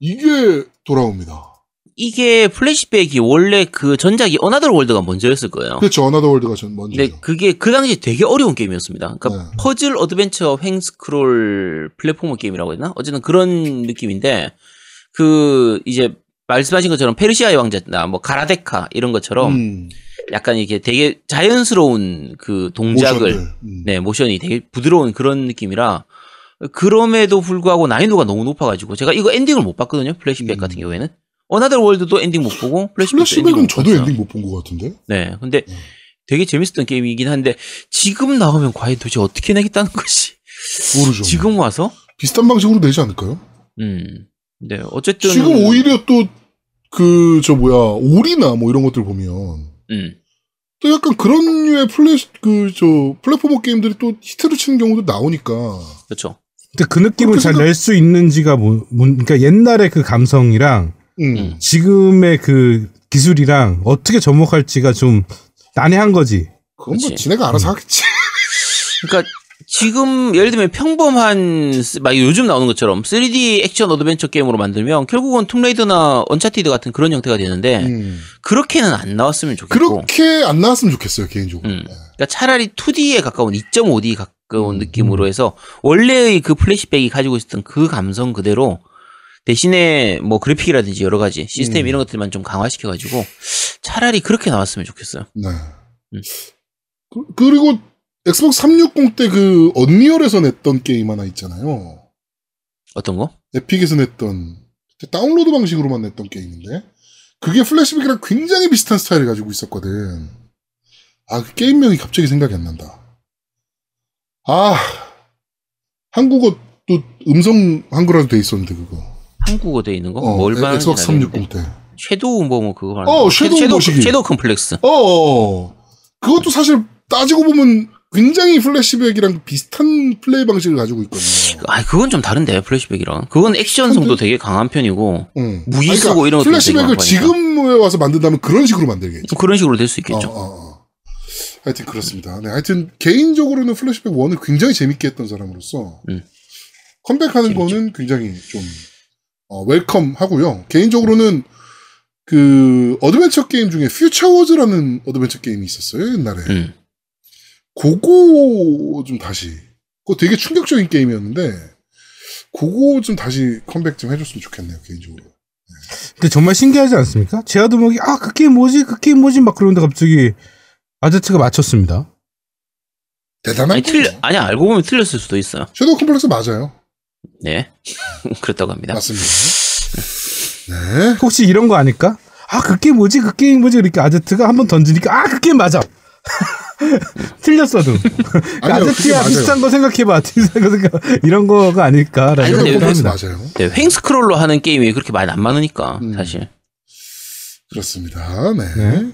이게 돌아옵니다. 이게 플래시백이 원래 그 전작이 어나더 월드가 먼저였을 거예요. 그렇죠. 어나더 월드가 전 먼저죠. 근데 그게 그 당시 되게 어려운 게임이었습니다. 그러니까 네. 퍼즐 어드벤처 횡스크롤 platformer 게임이라고 했나? 어쨌든 그런 느낌인데 그 이제 말씀하신 것처럼 페르시아의 왕자나 뭐 가라데카 이런 것처럼 음, 약간 이게 되게 자연스러운 그 동작을. 음. 네 모션이 되게 부드러운 그런 느낌이라 그럼에도 불구하고 난이도가 너무 높아가지고 제가 이거 엔딩을 못 봤거든요. 플래시백 음. 같은 경우에는 어나더 월드도 엔딩 못 보고 플래시백도 플래시백은 못 저도 봤어요. 엔딩 못 본 것 같은데. 네, 근데 음. 되게 재밌었던 게임이긴 한데 지금 나오면 과연 도대체 어떻게 내겠다는 것이 모르죠. 지금 와서 비슷한 방식으로 내지 않을까요? 음, 네 어쨌든 지금 오히려 또 그 저 뭐야 오리나 뭐 이런 것들 보면 음, 또 약간 그런 류의 플래 그저 platformer 게임들이 또 히트를 치는 경우도 나오니까 그렇죠. 근데 그 느낌을 잘 생각- 낼수 있는지가 뭐, 뭐 그러니까 옛날의 그 감성이랑 음. 음. 지금의 그 기술이랑 어떻게 접목할지가 좀 난해한 거지. 그건 뭐 그치. 지네가 알아서 하겠지. 그러니까 지금 예를 들면 평범한 스- 막 요즘 나오는 것처럼 3D 액션 어드벤처 게임으로 만들면 결국은 툼레이더나 언차티드 같은 그런 형태가 되는데 음. 그렇게는 안 나왔으면 좋겠고 그렇게 안 나왔으면 좋겠어요 개인적으로. 음. 네. 그러니까 차라리 2D에 가까운 2.5D 가까운 음, 느낌으로 해서 원래의 그 플래시백이 가지고 있었던 그 감성 그대로 대신에 뭐 그래픽이라든지 여러 가지 시스템 음. 이런 것들만 좀 강화시켜가지고 차라리 그렇게 나왔으면 좋겠어요. 네. 음. 그, 그리고 엑스박스 360 때 그 언리얼에서 냈던 게임 하나 있잖아요. 어떤 거? 에픽에서 냈던 다운로드 방식으로만 냈던 게임인데 그게 플래시백이랑 굉장히 비슷한 스타일을 가지고 있었거든. 아, 그 게임명이 갑자기 생각이 안 난다. 아, 한국어 또 음성 한글화도 돼 있었는데 그거. 한국어 돼 있는 거? 어, 뭘 말하는지 엑스박스 알겠는데. 360 때. 섀도우 뭐, 뭐 그거 말하는 어, 거. 섀도우 섀도우. 섀도우 컴플렉스. 어, 어, 그것도 사실 따지고 보면 굉장히 플래시백이랑 비슷한 플레이 방식을 가지고 있거든요. 아, 그건 좀 다른데 플래시백이랑. 그건 액션성도 되게 강한 편이고 응. 무기 쓰고 이런 것도 플래시백을. 지금에 와서 만든다면 그런 식으로 만들겠죠. 그런 식으로 될 수 있겠죠. 어, 어, 어. 하여튼 그렇습니다. 네, 하여튼 개인적으로는 플래시백 1을 굉장히 재밌게 했던 사람으로서 음. 컴백하는 재밌죠. 거는 굉장히 좀 어, welcome 하고요. 개인적으로는 그 어드벤처 게임 중에 퓨처 워즈라는 어드벤처 게임이 있었어요 옛날에. 음. 그거 좀 다시 그거 되게 충격적인 게임이었는데 그거 좀 다시 컴백 좀 해줬으면 좋겠네요 개인적으로. 근데 정말 신기하지 않습니까? 제아도목이 아 그 게임 뭐지 그 게임 뭐지 막 그러는데 갑자기 아제트가 맞췄습니다. 대단한 아니, 틀려. 아니, 알고 보면 틀렸을 수도 있어요. 섀도우 컴플렉스 맞아요. 네. 그렇다고 합니다. 맞습니다. 네. 혹시 이런 거 아닐까? 아 그 게임 뭐지 그 게임 뭐지 그러니까 아제트가 한번 던지니까 아 그 게임 맞아. 틀렸어도 아니요, 그게 아제트야 맞아요. 비슷한 거 생각해봐 비슷한 거 생각 이런 거가 아닐까라는 아니, 근데 합니다. 맞아요. 네, 횡 스크롤로 하는 게임이 그렇게 많이 안 많으니까, 음. 사실. 그렇습니다. 네. 네.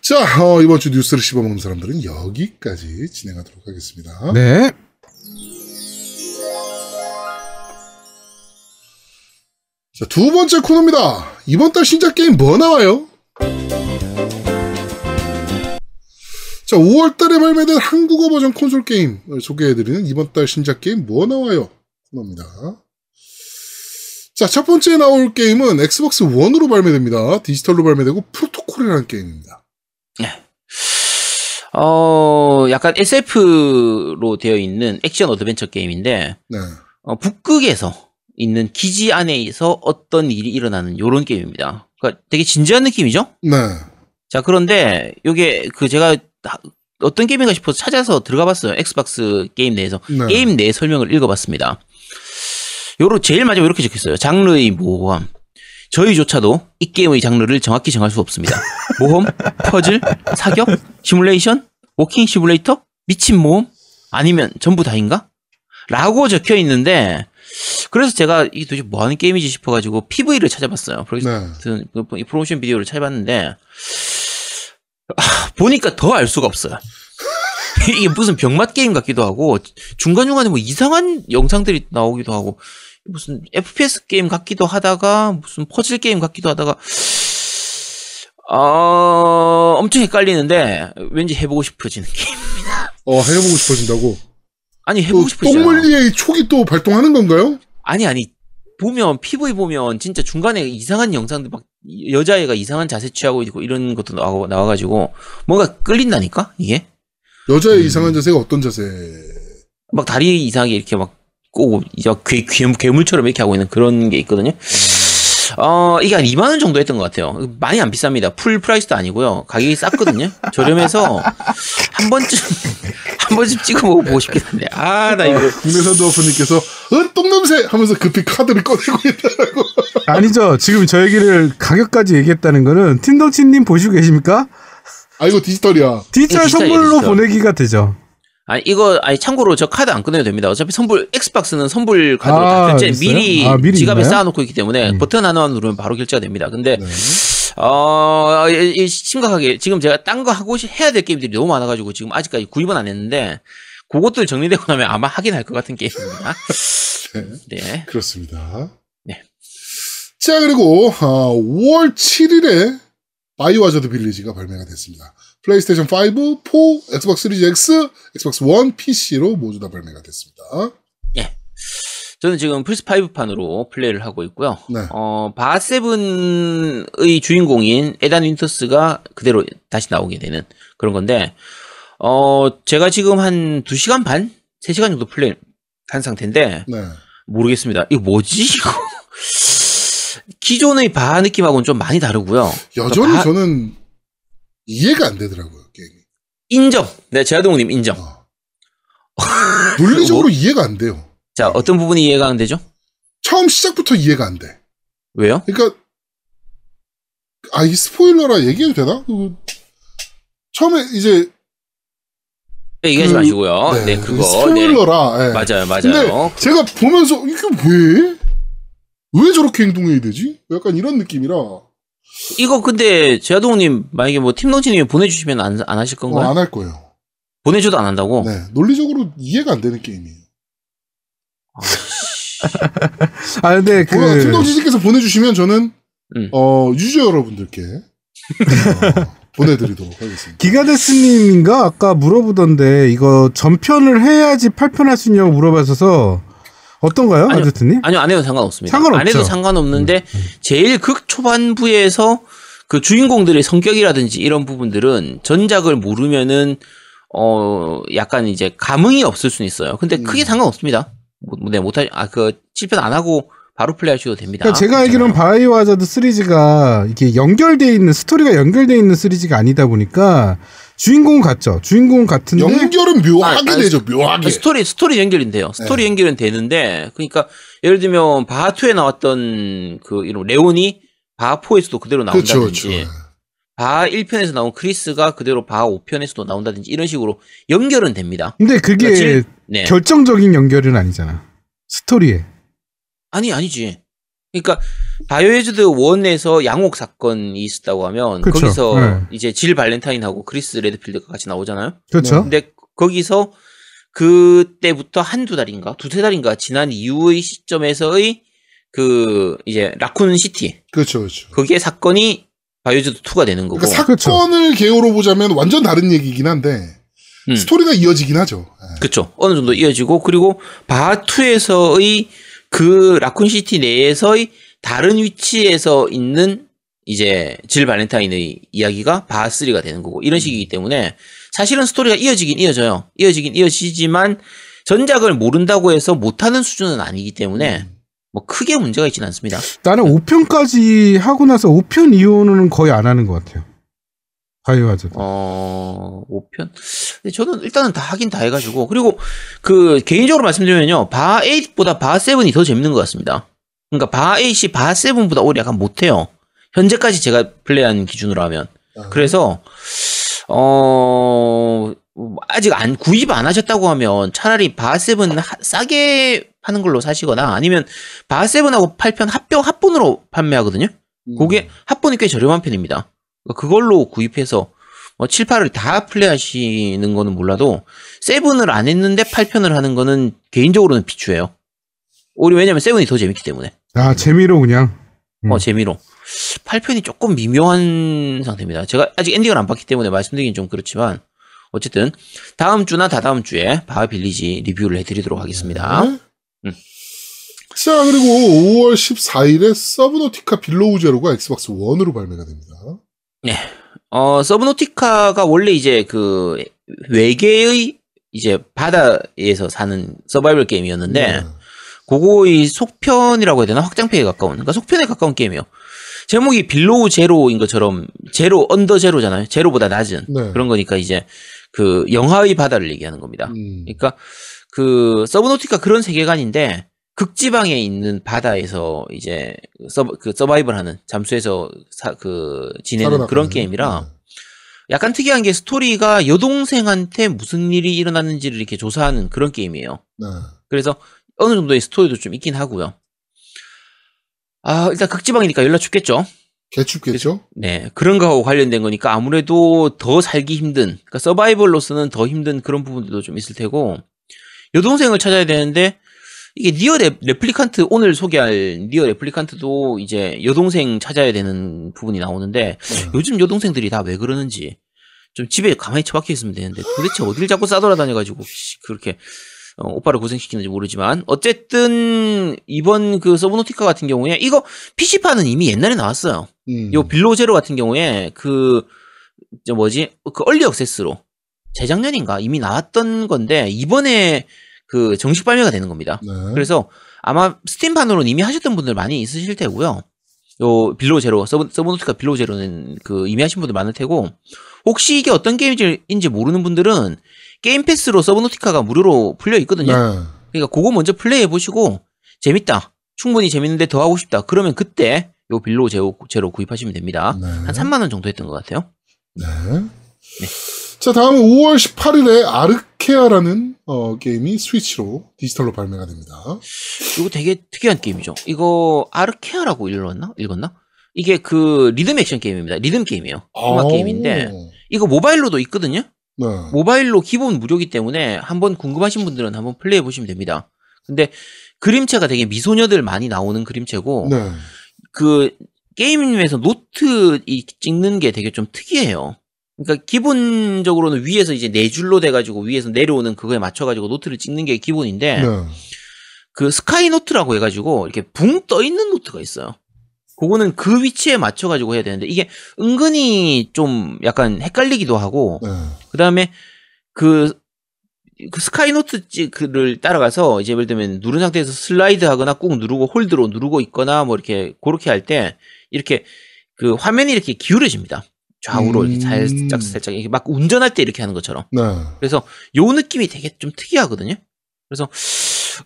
자, 어, 이번 주 뉴스를 씹어먹는 사람들은 여기까지 진행하도록 하겠습니다. 네. 자, 두 번째 코너입니다. 이번 달 신작 게임 뭐 나와요? 자, 5월 달에 발매된 한국어 버전 콘솔 게임을 소개해드리는 이번 달 신작 게임 뭐 나와요? 코너입니다. 자, 첫 번째 나올 게임은 엑스박스 1으로 발매됩니다. 디지털로 발매되고 프로토콜이라는 게임입니다. 어, 약간 SF로 되어 있는 액션 어드벤처 게임인데, 네. 어, 북극에서 있는 기지 안에서 어떤 일이 일어나는 요런 게임입니다. 그러니까 되게 진지한 느낌이죠? 네. 자, 그런데 요게 그 제가 하- 어떤 게임인가 싶어서 찾아서 들어가 봤어요. 엑스박스 게임 내에서. 네. 게임 내 설명을 읽어봤습니다. 요로 제일 마지막에 이렇게 적혔어요. 장르의 모호함. 저희조차도 이 게임의 장르를 정확히 정할 수 없습니다. 모험, 퍼즐, 사격, 시뮬레이션, 워킹 시뮬레이터, 미친 모험, 아니면 전부 다인가? 라고 적혀 있는데 그래서 제가 이게 도대체 뭐 하는 게임이지 싶어가지고 PV를 찾아봤어요. 네. 그 프로모션 비디오를 찾아봤는데 아, 보니까 더 알 수가 없어요. 이게 무슨 병맛 게임 같기도 하고 중간중간에 뭐 이상한 영상들이 나오기도 하고 무슨 FPS 게임 같기도 하다가 무슨 퍼즐 게임 같기도 하다가 어, 엄청 헷갈리는데 왠지 해보고 싶어지는 게임. 어, 해보고 싶어진다고. 아니 또 해보고 싶어지잖아. 똥물리의 촉이 또 발동하는 건가요? 아니 아니 보면 PV 보면 진짜 중간에 이상한 영상들 막 여자애가 이상한 자세 취하고 있고 이런 것도 나와 나와가지고 뭔가 끌린다니까 이게 여자의 음. 이상한 자세가 어떤 자세? 막 다리 이상하게 이렇게 막 꼬고 이제 괴, 괴, 괴물처럼 이렇게 하고 있는 그런 게 있거든요. 어 이게 한 2만 원 정도 했던 것 같아요. 많이 안 비쌉니다. full price도 아니고요. 가격이 쌌거든요. 저렴해서 한 번쯤 한 번쯤 찍어 먹어보고 싶긴 한데 아 나 이거 국내산도 아프님께서 어, 똥냄새 하면서 급히 카드를 꺼내고 있다라고. 아니죠. 지금 저 얘기를 가격까지 얘기했다는 거는 팀덩치님 보시고 계십니까? 아 이거 디지털이야. 디지털 네, 디지털이에요, 선물로 디지털. 보내기가 되죠. 아니 이거 아니 참고로 저 카드 안 꺼내도 됩니다. 어차피 선불 엑스박스는 선불 카드로 아, 다 결제? 미리, 아, 미리 지갑에 있나요? 쌓아놓고 있기 때문에 버튼 하나만 누르면 바로 결제가 됩니다. 근데 네. 어 심각하게 지금 제가 딴 거 하고 시- 해야 될 게임들이 너무 많아가지고 지금 아직까지 구입은 안 했는데 그것들 정리되고 나면 아마 하긴 할것 같은 게임입니다. 네. 네. 그렇습니다. 네. 자 그리고 어, 5월 7일에 바이오하자드 빌리지가 발매가 됐습니다. 플레이스테이션 5, 4, 엑스박스 시리즈 X, 엑스박스 1, PC로 모두 다 발매가 됐습니다. 저는 지금 플스 5판으로 플레이를 하고 있고요. 네. 어 바하 seven의 주인공인 에단 윈터스가 그대로 다시 나오게 되는 그런 건데 어 제가 지금 한 2시간 반, 3시간 정도 플레이 한 상태인데 네. 모르겠습니다. 이거 뭐지 이거? 기존의 바 느낌하고는 좀 많이 다르고요. 여전히 바- 저는 이해가 안 되더라고요 게임이. 인정. 네, 제아동님 인정. 어. 논리적으로 이해가 안 돼요. 자, 어떤 부분이 이해가 안 되죠? 처음 시작부터 이해가 안 돼. 왜요? 그러니까 아 이 스포일러라 얘기해도 되나? 그, 처음에 이제 네, 얘기하지 그- 마시고요. 네, 그거. 네. 스포일러라. 예. 맞아요, 근데 맞아요. 제가 보면서 이게 왜? 왜 저렇게 행동해야 되지? 약간 이런 느낌이라 어, 이거 근데 제아동님 만약에 뭐 팀덩치님이 보내주시면 안, 안 하실 건가요? 안할 거예요. 보내줘도 안 한다고? 네, 논리적으로 이해가 안 되는 게임이에요. 아 근데 그 그... 팀동지님께서 보내주시면 저는 음. 어, 유저 여러분들께 어, 보내드리도록 하겠습니다. 기가데스님인가 아까 물어보던데 이거 전편을 해야지 8편 할 수 있냐고 물어봐서 어떤가요, 아니요. 아저트님? 아니요, 안 해도 상관없습니다. 상관없죠. 안 해도 상관없는데 제일 극 초반부에서 그 주인공들의 성격이라든지 이런 부분들은 전작을 모르면은 어 약간 이제 감흥이 없을 수는 있어요. 근데 크게 음. 상관없습니다. 뭐, 네, 못하 아 그 7편 안 하고 바로 플레이하셔도 됩니다. 그러니까 제가 알기로는 괜찮아요. 바이오 하자드 시리즈가 이게 연결돼 있는 스토리가 연결돼 있는 시리즈가 아니다 보니까 주인공은 같죠. 주인공은 같은데 연결은 묘하게 아, 아, 되죠, 묘하게. 스토리 스토리 연결은 돼요. 스토리 네. 연결은 되는데 그러니까 예를 들면 바하 two에 나왔던 그 이런 레온이 바하4에서도 그대로 그렇죠, 나온다든지 그렇죠. 바하 1편에서 나온 크리스가 그대로 바하 5편에서도 나온다든지 이런 식으로 연결은 됩니다. 근데 그게 그러니까 질- 네. 결정적인 연결은 아니잖아. 스토리에. 아니 아니지. 그러니까 Biohazard 1에서 양옥 사건이 있었다고 하면 그쵸. 거기서 네. 이제 질 발렌타인하고 크리스 레드필드가 같이 나오잖아요. 그렇죠? 근데 거기서 그때부터 한두 달인가 두세 달인가 지난 이후의 시점에서의 그 이제 라쿤 시티 그렇죠, 그렇죠. 거기에 사건이 Biohazard 2가 되는 거고 그러니까. 사건을 개요로 보자면 완전 다른 얘기긴 한데 음. 스토리가 이어지긴 하죠. 예. 그렇죠 어느 정도 이어지고 그리고 바하2에서의 그 라쿤 시티 내에서의 다른 위치에서 있는 이제 질 발렌타인의 이야기가 바하3가 되는 거고 이런 식이기 때문에 사실은 스토리가 이어지긴 이어져요. 이어지긴 이어지지만 전작을 모른다고 해서 못하는 수준은 아니기 때문에 뭐 크게 문제가 있지는 않습니다. 나는 5편까지 하고 나서 5편 이후는 거의 안 하는 것 같아요. 바이오 하자드. 어, 5편? 근데 저는 일단은 다 하긴 다 해가지고. 그리고 그, 개인적으로 말씀드리면요. 바 8보다 바 7이 더 재밌는 것 같습니다. 그러니까 바8이 바7보다 오히려 약간 못해요. 현재까지 제가 플레이한 기준으로 하면. 아, 그래서 어 아직 안 구입 안 하셨다고 하면 차라리 바7 싸게 파는 걸로 사시거나 아니면 바7하고 8편 합병 합본으로 판매하거든요. 음. 그게 합본이 꽤 저렴한 편입니다. 그러니까 그걸로 구입해서 뭐 7, 8을 다 플레이하시는 거는 몰라도 세븐을 안 했는데 8편을 하는 거는 개인적으로는 비추해요. 오히려 왜냐면 세븐이 더 재밌기 때문에. 아 재미로 그냥. 음. 어, 재미로. 8편이 조금 미묘한 상태입니다. 제가 아직 엔딩을 안 봤기 때문에 말씀드리긴 좀 그렇지만 어쨌든 다음 주나 다다음 주에 바하 빌리지 리뷰를 해드리도록 하겠습니다. 네. 음. 자, 그리고 5월 14일에 Subnautica Below Zero가 Xbox 1으로 발매가 됩니다. 어, Subnautica가 원래 이제 그 외계의 이제 바다에서 사는 서바이벌 게임이었는데 네. 그거의 속편이라고 해야 되나 확장팩에 가까운 그러니까 속편에 가까운 게임이에요. 제목이 Below Zero인 것처럼 zero under zero잖아요. 제로보다 낮은 네. 그런 거니까 이제 그 영하의 바다를 얘기하는 겁니다. 음. 그러니까 그 Subnautica 그런 세계관인데 극지방에 있는 바다에서 이제 서브 그 서바이벌하는 잠수해서 사, 그 지내는. 그런 게임이라 네. 약간 특이한 게 스토리가 여동생한테 무슨 일이 일어났는지를 이렇게 조사하는 그런 게임이에요. 네. 그래서 어느 정도의 스토리도 좀 있긴 하고요. 아 일단 극지방이니까 열라 춥겠죠. 개춥겠죠? 네 그런 거하고 관련된 거니까 아무래도 더 살기 힘든 그러니까 서바이벌로서는 더 힘든 그런 부분들도 좀 있을 테고 여동생을 찾아야 되는데 이게 NieR Re, Replicant 오늘 소개할 NieR Replicant도 이제 여동생 찾아야 되는 부분이 나오는데 네. 요즘 여동생들이 다 왜 그러는지 좀 집에 가만히 처박혀 있으면 되는데 도대체 어디를 자꾸 싸돌아다녀가지고 씨, 그렇게 어, 오빠를 고생시키는지 모르지만 어쨌든 이번 그 Subnautica 같은 경우에 이거 PC판은 이미 옛날에 나왔어요. 음. 요 Below Zero 같은 경우에 그저 뭐지 그 early access로 재작년인가 이미 나왔던 건데 이번에 그 정식 발매가 되는 겁니다. 네. 그래서 아마 Steam판으로는 이미 하셨던 분들 많이 있으실 테고요. 요 Below Zero Sub Subnautica Below Zero는 그 이미 하신 분들 많을 테고 혹시 이게 어떤 게임인지 모르는 분들은 Game Pass로 Subnautica가 무료로 풀려 있거든요. 네. 그러니까 그거 먼저 플레이해 보시고 재밌다. 충분히 재밌는데 더 하고 싶다. 그러면 그때 요 Below Zero, Zero 구입하시면 됩니다. 네. 한 3만 원 정도 했던 것 같아요. 네. 자, 다음은 5월 18일에 아르케아라는 어, 게임이 스위치로 디지털로 발매가 됩니다. 이거 되게 특이한 게임이죠. 이거 아르케아라고 읽었나? 읽었나? 이게 그 리듬 액션 게임입니다. 리듬 게임이에요. 음악 아. 게임인데 이거 모바일로도 있거든요. 네. 모바일로 기본 무료기 때문에 한번 궁금하신 분들은 한번 플레이해 보시면 됩니다. 근데 그림체가 되게 미소녀들 많이 나오는 그림체고 네. 그 게임에서 노트 이 찍는 게 되게 좀 특이해요. 그러니까 기본적으로는 위에서 이제 네 줄로 돼가지고 위에서 내려오는 그거에 맞춰가지고 노트를 찍는 게 기본인데 네. 그 sky note라고 해가지고 이렇게 붕 떠 있는 노트가 있어요. 그거는 그 위치에 맞춰가지고 해야 되는데 이게 은근히 좀 약간 헷갈리기도 하고 네. 그 다음에 그, 그 sky note 찍을 따라가서 이제 예를 들면 누른 상태에서 슬라이드 하거나 꾹 누르고 hold로 누르고 있거나 뭐 이렇게 그렇게 할 때 이렇게 그 화면이 이렇게 기울어집니다. 좌우로 이렇게 음. 살짝 살짝 이렇게 막 운전할 때 이렇게 하는 것처럼. 네. 그래서 요 느낌이 되게 좀 특이하거든요. 그래서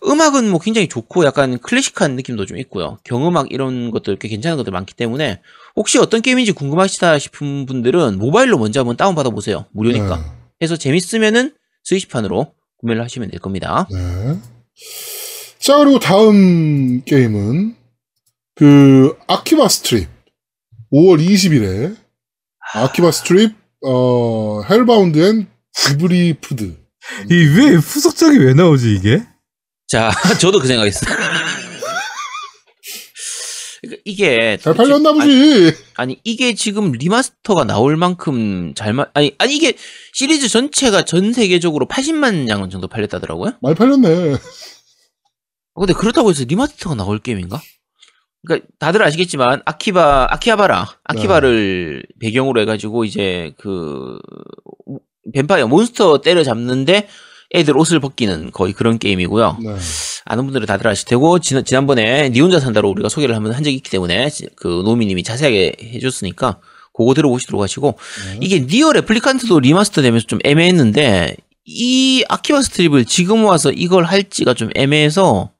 음악은 뭐 굉장히 좋고 약간 클래식한 느낌도 좀 있고요. 경음악 이런 것들 꽤 괜찮은 것들 많기 때문에 혹시 어떤 게임인지 궁금하시다 싶은 분들은 모바일로 먼저 한번 다운 받아 보세요. 무료니까. 네. 해서 재밌으면은 스위치판으로 구매를 하시면 될 겁니다. 네. 자, 그리고 다음 게임은 그 Akiba's Trip 5월 20일에 Akiba's Trip 어 Hellbound and Debriefed 이 왜 후속작이 왜 나오지 이게? 자, 저도 그 생각했어요. 그러니까 이게 잘 팔렸나 아니, 보지. 아니 이게 지금 remaster가 나올 만큼 잘만 아니 아니 이게 시리즈 전체가 전 세계적으로 80만 장 정도 팔렸다더라고요. 많이 팔렸네. 어, 근데 그렇다고 해서 remaster가 나올 게임인가? 그러니까 다들 아시겠지만 아키바 아키하바라 아키바를 배경으로 해가지고 이제 그 뱀파이어 몬스터 때려잡는데 애들 옷을 벗기는 거의 그런 게임이고요. 네. 아는 분들은 다들 아실 테고 지난 지난번에 니 혼자 산다로 우리가 소개를 한번 한 적이 있기 때문에 지- 그 노미님이 자세하게 해줬으니까 그거 들어보시도록 하시고 네. 이게 NieR Replicant도 remaster 되면서 좀 애매했는데 이 Akiba's Trip을 지금 와서 이걸 할지가 좀 애매해서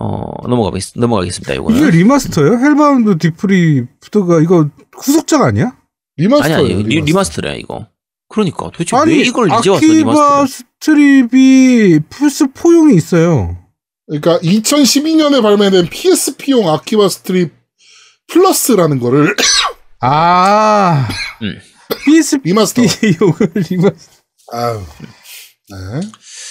어, 넘어가겠, 넘어가겠습니다, 이게 요거는. remaster예요? Hellbound Debriefed가 이거 후속작 아니야? 아니, remaster예요. 아니, 리, remaster. remaster래, 이거. 그러니까, 도대체 아니 왜 이걸 이제 와서 Akiba's remaster를. Trip이 플스 4용이 있어요. 그러니까 2012년에 발매된 PSP용 Akiba's Trip Plus라는 거를 아, 음. PSP remaster. 용을 remaster. 아유. 네.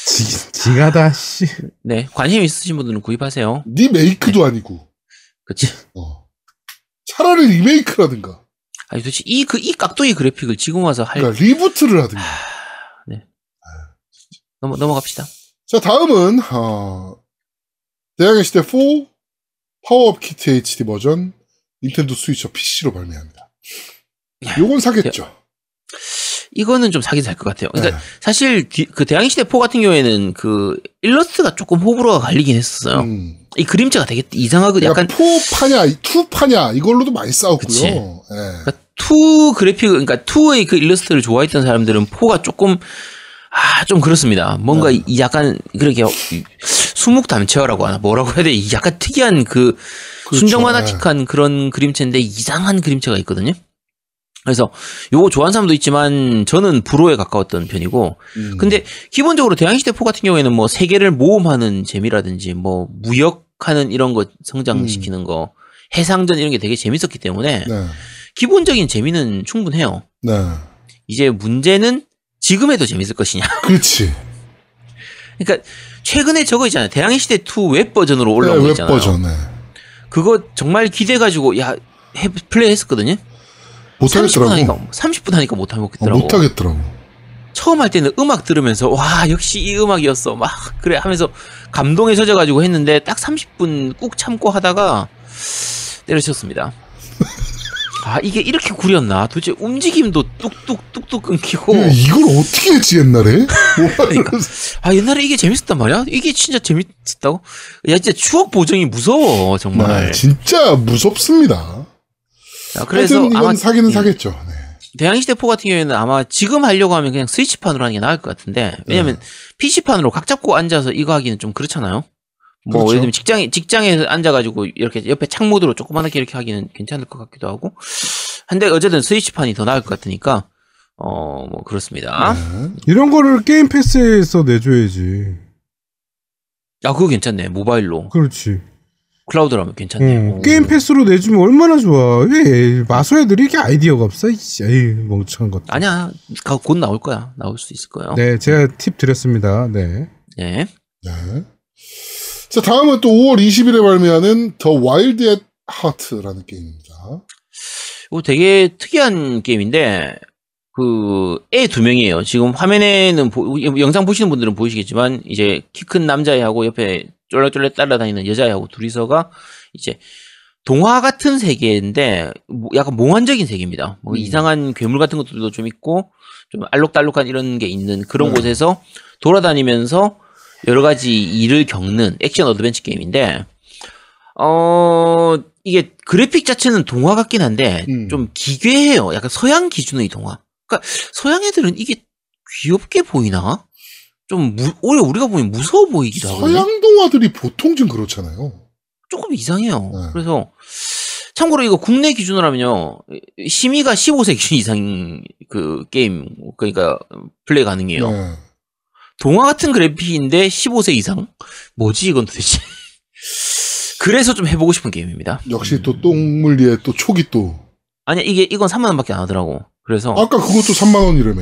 지- 징하다 씨. 네, 관심 있으신 분들은 구입하세요. remake도 아니고. 그치? 어. 차라리 remake라든가. 아니, 도대체 이, 그, 이 깍두기 그래픽을 지금 와서 할, 그러니까 reboot를 하든가. 넘어, 넘어갑시다. 자, 다음은 어, 대항해 시대 4 power up kit HD 버전 Nintendo Switch PC로 발매합니다. 요건 사겠죠. 이거는 좀 사긴 살것 같아요. 그러니까 네. 사실 뒤- 그 대항해 시대 4 같은 경우에는 그 일러스트가 조금 호불호가 갈리긴 했었어요. 음. 이 그림체가 되게 이상하고 약간 약간 four 파냐, two 파냐 이걸로도 많이 싸웠고요. 그러니까 two 그래픽 그러니까 2의 그 일러스트를 좋아했던 사람들은 4가 조금 아 좀 그렇습니다. 뭔가 네. 이 약간 그렇게 수묵담체화라고 하나 뭐라고 해야 돼? 이 약간 특이한 그 그렇죠. 순정만화틱한 그런 그림체인데 이상한 그림체가 있거든요. 그래서 요거 좋아하는 사람도 있지만 저는 불호에 가까웠던 편이고 음. 근데 기본적으로 대항시대 4 같은 경우에는 뭐 세계를 모험하는 재미라든지 뭐 무역하는 이런 거 성장시키는 거 해상전 이런 게 되게 재밌었기 때문에 네. 기본적인 재미는 충분해요. 네. 이제 문제는 지금 해도 재밌을 것이냐. 그렇지. 그러니까 최근에 저거 있잖아요. 대항해 시대 2 웹 버전으로 올라온 네, 거웹 있잖아요. 버전. 네. 그거 정말 기대 가지고 야 해, 플레이 했었거든요. 30분 하니까 못하겠더라고. 30분 하니까 못 어, 하겠더라고. 못 하겠더라고. 처음 할 때는 음악 들으면서 와 역시 이 음악이었어 막 그래 하면서 감동에 젖어 가지고 했는데 딱 30분 꾹 참고 하다가 때려쳤습니다. 아 이게 이렇게 구렸나? 도대체 움직임도 뚝뚝 뚝뚝 끊기고 야, 이걸 어떻게 했지 옛날에? 뭐 그러니까. 아 옛날에 이게 재밌었단 말이야? 이게 진짜 재밌었다고? 야 진짜 추억 보정이 무서워 정말. 네, 진짜 무섭습니다. 자, 그래서 아마 사기는 음, 사겠죠. 네. 대항시대 4 같은 경우에는 아마 지금 하려고 하면 그냥 스위치판으로 하는 게 나을 것 같은데 왜냐면 PC판으로 각 잡고 앉아서 이거 하기는 좀 그렇잖아요. 뭐 그렇죠. 예를 들면 직장에 직장에 앉아가지고 이렇게 옆에 창모드로 조그만하게 이렇게 하기는 괜찮을 것 같기도 하고. 근데 어쨌든 스위치판이 더 나을 것 같으니까 어 뭐 그렇습니다. 네. 이런 거를 Game Pass에서 내줘야지. 야 그거 괜찮네 모바일로 그렇지. cloud로 하면 괜찮네. 응. 오. 어, Game Pass로 내주면 얼마나 좋아. 왜 마소 애들이 이게 아이디어가 없어? 에이, 멍청한 것. 아니야 가- 곧 나올 거야 나올 수 있을 거예요. 네, 제가 팁 드렸습니다. 네. 네. 네. 자, 다음은 또 5월 20일에 발매하는 The Wild at Heart라는 게임입니다. 이거 되게 특이한 게임인데 그 애 두 명이에요. 지금 화면에는 보- 영상 보시는 분들은 보이시겠지만 이제 키 큰 남자애하고 옆에 쫄래쫄래 따라다니는 여자애하고 둘이서가 이제 동화 같은 세계인데 뭐 약간 몽환적인 세계입니다. 뭐 음. 이상한 괴물 같은 것들도 좀 있고 좀 알록달록한 이런 게 있는 그런 네. 곳에서 돌아다니면서 여러 가지 일을 겪는 액션 어드벤처 게임인데 어 이게 그래픽 자체는 동화 같긴 한데 음. 좀 기괴해요. 약간 서양 기준의 동화. 그러니까 서양 애들은 이게 귀엽게 보이나? 좀 무, 오히려 우리가 보면 무서워 보이기도 하거든요. 서양 동화들이 보통 좀 그렇잖아요. 조금 이상해요. 네. 그래서 참고로 이거 국내 기준으로 하면요. 심의가 15세 기준 이상 그 게임 그러니까 플레이 가능해요. 네. 동화 같은 그래픽인데 15세 이상? 뭐지 이건 도대체? 그래서 좀 해보고 싶은 게임입니다. 역시 또 똥물리에 또 촉이 또. 아니 이게 이건 3만 원밖에 안 하더라고. 그래서 아까 그것도 3만 원이라며.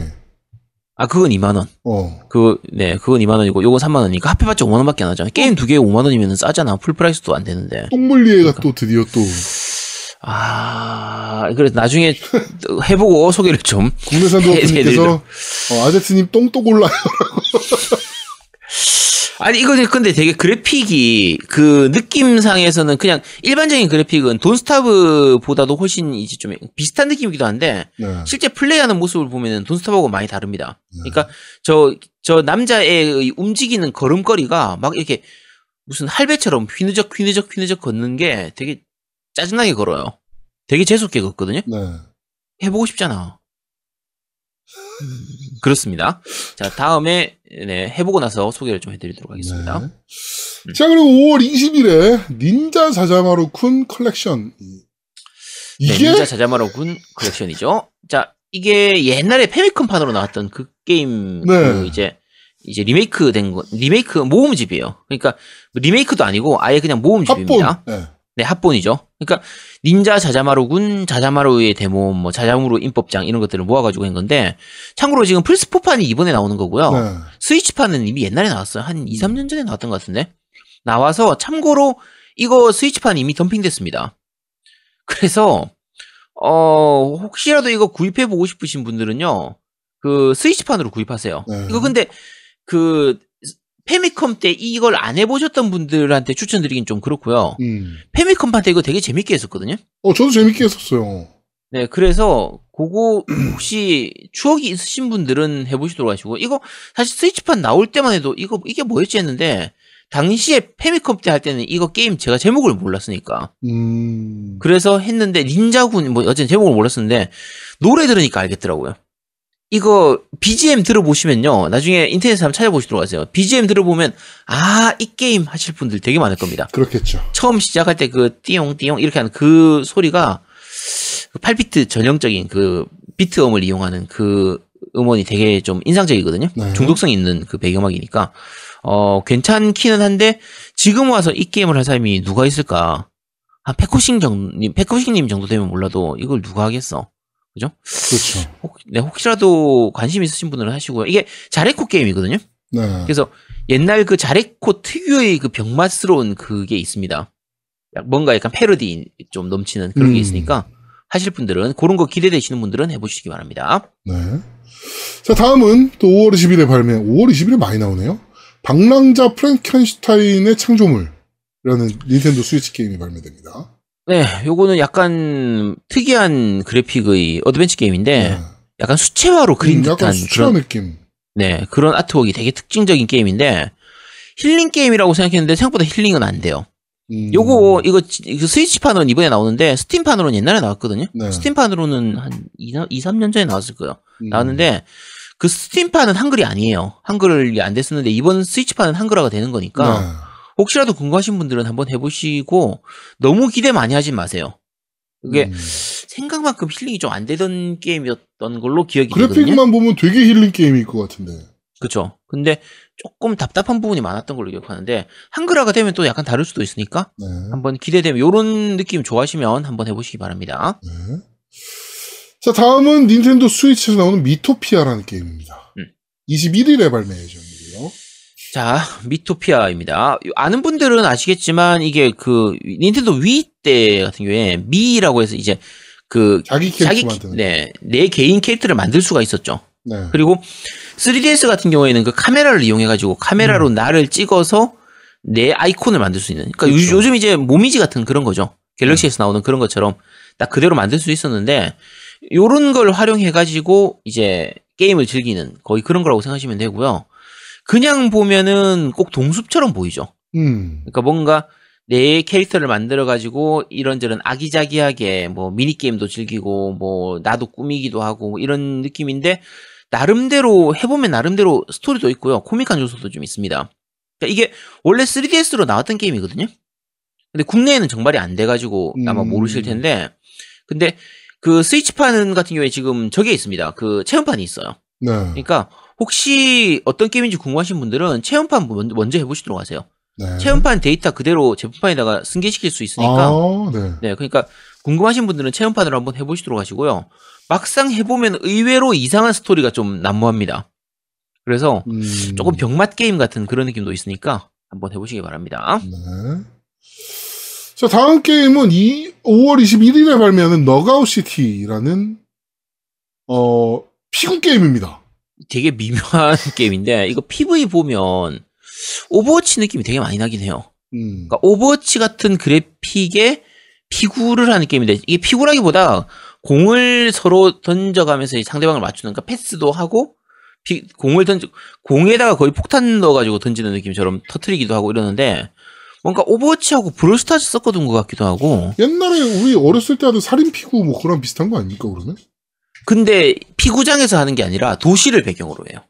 아 그건 2만 원. 어. 그 네 그건 2만 원이고 요건 3만 원이니까 합해봤자 5만 원밖에 안 하잖아. 게임 두 개에 5만 원이면 싸잖아. full price도 안 되는데. 똥물리에가 그러니까. 또 드디어 또 아 그래서 나중에 해보고 소개를 좀. 국내산 도어님께서 어, 아제트님 똥또 골라요. 아니 이거 근데 되게 그래픽이 그 느낌상에서는 그냥 일반적인 그래픽은 돈스타브보다도 훨씬 이제 좀 비슷한 느낌이기도 한데 네. 실제 플레이하는 모습을 보면은 돈스타브하고 많이 다릅니다. 그러니까 저 저 남자의 움직이는 걸음걸이가 막 이렇게 무슨 할배처럼 휘느적 휘느적 휘느적 걷는 게 되게 짜증나게 걸어요. 되게 재수없게 걷거든요. 네. 해보고 싶잖아. 그렇습니다. 자, 다음에 네, 해보고 나서 소개를 좀 해드리도록 하겠습니다. 네. 자, 그리고 5월 20일에 닌자 자자마루 쿤 컬렉션. 네, 이게 닌자 자자마루 군 컬렉션이죠. 자, 이게 옛날에 패미컴판으로 나왔던 그 게임 네. 그 이제 이제 리메이크 된 거, 리메이크 모음집이에요. 그러니까 리메이크도 아니고 아예 그냥 모음집입니다. 합본. 네. 네, 합본이죠. 그러니까 닌자 자자마루군, 자자마루의 데모, 뭐 자자마루 임법장 이런 것들을 모아가지고 한 건데 참고로 지금 플스4판이 이번에 나오는 거고요. 네. 스위치판은 이미 옛날에 나왔어요. 한 2, 3년 전에 나왔던 것 같은데. 나와서 참고로 이거 스위치판 이미 덤핑됐습니다. 그래서 어 혹시라도 이거 구입해 보고 싶으신 분들은요. 그 스위치판으로 구입하세요. 네. 이거 근데 그 페미컴 때 이걸 안 해보셨던 분들한테 추천드리긴 좀 그렇고요. 음. 페미컴 판 때 이거 되게 재밌게 했었거든요. 어, 저도 재밌게 했었어요. 네, 그래서 그거 혹시 추억이 있으신 분들은 해보시도록 하시고 이거 사실 스위치판 나올 때만 해도 이거 이게 뭐였지 했는데 당시에 페미컴 때 할 때는 이거 게임 제가 제목을 몰랐으니까 음. 그래서 했는데 닌자군 뭐 어쨌든 제목을 몰랐었는데 노래 들으니까 알겠더라고요. 이거 BGM 들어보시면요 나중에 인터넷에 한번 찾아보시도록 하세요. BGM 들어보면 아 이 게임 하실 분들 되게 많을 겁니다. 그렇겠죠. 처음 시작할 때 그 띠용 띠용 이렇게 하는 그 소리가 그 8비트 전형적인 그 비트음을 이용하는 그 음원이 되게 좀 인상적이거든요. 네. 중독성 있는 그 배경음악이니까 어 괜찮기는 한데 지금 와서 이 게임을 할 사람이 누가 있을까? 한 페코싱 정님 페코싱님 정도 되면 몰라도 이걸 누가 하겠어? 그죠? 그렇죠. 혹, 네, 혹시라도 관심 있으신 분들은 하시고요. 이게 자레코 게임이거든요. 네. 그래서 옛날 그 자레코 특유의 그 병맛스러운 그게 있습니다. 약- 뭔가 약간 패러디 좀 넘치는 그런 게 음. 있으니까 하실 분들은 그런 거 기대되시는 분들은 해보시기 바랍니다. 네. 자, 다음은 또 5월 20일에 발매. 5월 20일에 많이 나오네요. 방랑자 프랭켄슈타인의 창조물이라는 닌텐도 스위치 게임이 발매됩니다. 네, 요거는 약간 특이한 그래픽의 어드벤처 게임인데 네. 약간 수채화로 그린 음, 약간 듯한 그런 느낌. 네 그런 아트웍이 되게 특징적인 게임인데 힐링 게임이라고 생각했는데 생각보다 힐링은 안 돼요. 음. 요거 이거 지- 이거 스위치판으로는 이번에 나오는데 스팀판으로는 옛날에 나왔거든요. 네. 스팀판으로는 한 2, 3년 전에 나왔을 거예요. 음. 나왔는데 그 스팀판은 한글이 아니에요. 한글이 안 됐었는데 이번 스위치판은 한글화가 되는 거니까 네. 혹시라도 궁금하신 분들은 한번 해보시고 너무 기대 많이 하진 마세요. 그게 음. 생각만큼 힐링이 좀 안 되던 게임이었던 걸로 기억이 되거든요. 그래픽만 보면 되게 힐링 게임일 것 같은데. 그렇죠. 근데 조금 답답한 부분이 많았던 걸로 기억하는데 한글화가 되면 또 약간 다를 수도 있으니까 네. 한번 기대되면 요런 느낌 좋아하시면 한번 해보시기 바랍니다. 네. 자, 다음은 닌텐도 스위치에서 나오는 미토피아라는 게임입니다. 음. 21일에 발매 예정이고요. 자, 미토피아입니다. 아는 분들은 아시겠지만 이게 그 닌텐도 위 때 같은 경우에 미라고 해서 이제 그 자기 캐릭터 만드는. 네, 내 개인 캐릭터를 만들 수가 있었죠. 네. 그리고 3DS 같은 경우에는 그 카메라를 이용해 가지고 카메라로 나를 찍어서 내 아이콘을 만들 수 있는. 그러니까 요- 음. 그렇죠. 요즘 이제 모미지 같은 그런 거죠. 갤럭시에서 나오는 그런 것처럼 딱 그대로 만들 수 있었는데 요런 걸 활용해 가지고 이제 게임을 즐기는 거의 그런 거라고 생각하시면 되고요. 그냥 보면은 꼭 동숲처럼 보이죠. 음. 그러니까 뭔가 내 캐릭터를 만들어 가지고 이런저런 아기자기하게 뭐 미니 게임도 즐기고 뭐 나도 꾸미기도 하고 뭐 이런 느낌인데 나름대로 해보면 나름대로 스토리도 있고요 코믹한 요소도 좀 있습니다. 그러니까 이게 원래 3DS로 나왔던 게임이거든요. 근데 국내에는 정발이 안 돼가지고 아마 음. 모르실 텐데 근데 그 스위치판 같은 경우에 지금 저게 있습니다. 그 체험판이 있어요. 네. 그러니까 혹시 어떤 게임인지 궁금하신 분들은 체험판 먼저, 해보시도록 하세요. 네. 체험판 데이터 그대로 제품판에다가 승계시킬 수 있으니까 아, 네. 네 그러니까 궁금하신 분들은 체험판으로 한번 해보시도록 하시고요 막상 해보면 의외로 이상한 스토리가 좀 난무합니다 그래서 음. 조금 병맛 게임 같은 그런 느낌도 있으니까 한번 해보시기 바랍니다 네. 자, 다음 게임은 이 5월 21일에 발매하는 Knockout City라는 어, 피구 게임입니다. 되게 미묘한 게임인데 이거 PV 보면 오버워치 느낌이 되게 많이 나긴 해요 음. 그러니까 오버워치 같은 그래픽에 피구를 하는 게임인데 이게 피구라기보다 공을 서로 던져가면서 이 상대방을 맞추는 그러니까 패스도 하고 피- 공을 던져 공에다가 거의 폭탄 넣어가지고 던지는 느낌처럼 터트리기도 하고 이러는데 뭔가 오버워치하고 브롤스타즈 섞어둔 것 같기도 하고 옛날에 우리 어렸을 때 하던 살인 피구 뭐 그런 비슷한 거 아닙니까, 그러면? 근데 피구장에서 하는 게 아니라 도시를 배경으로 해요.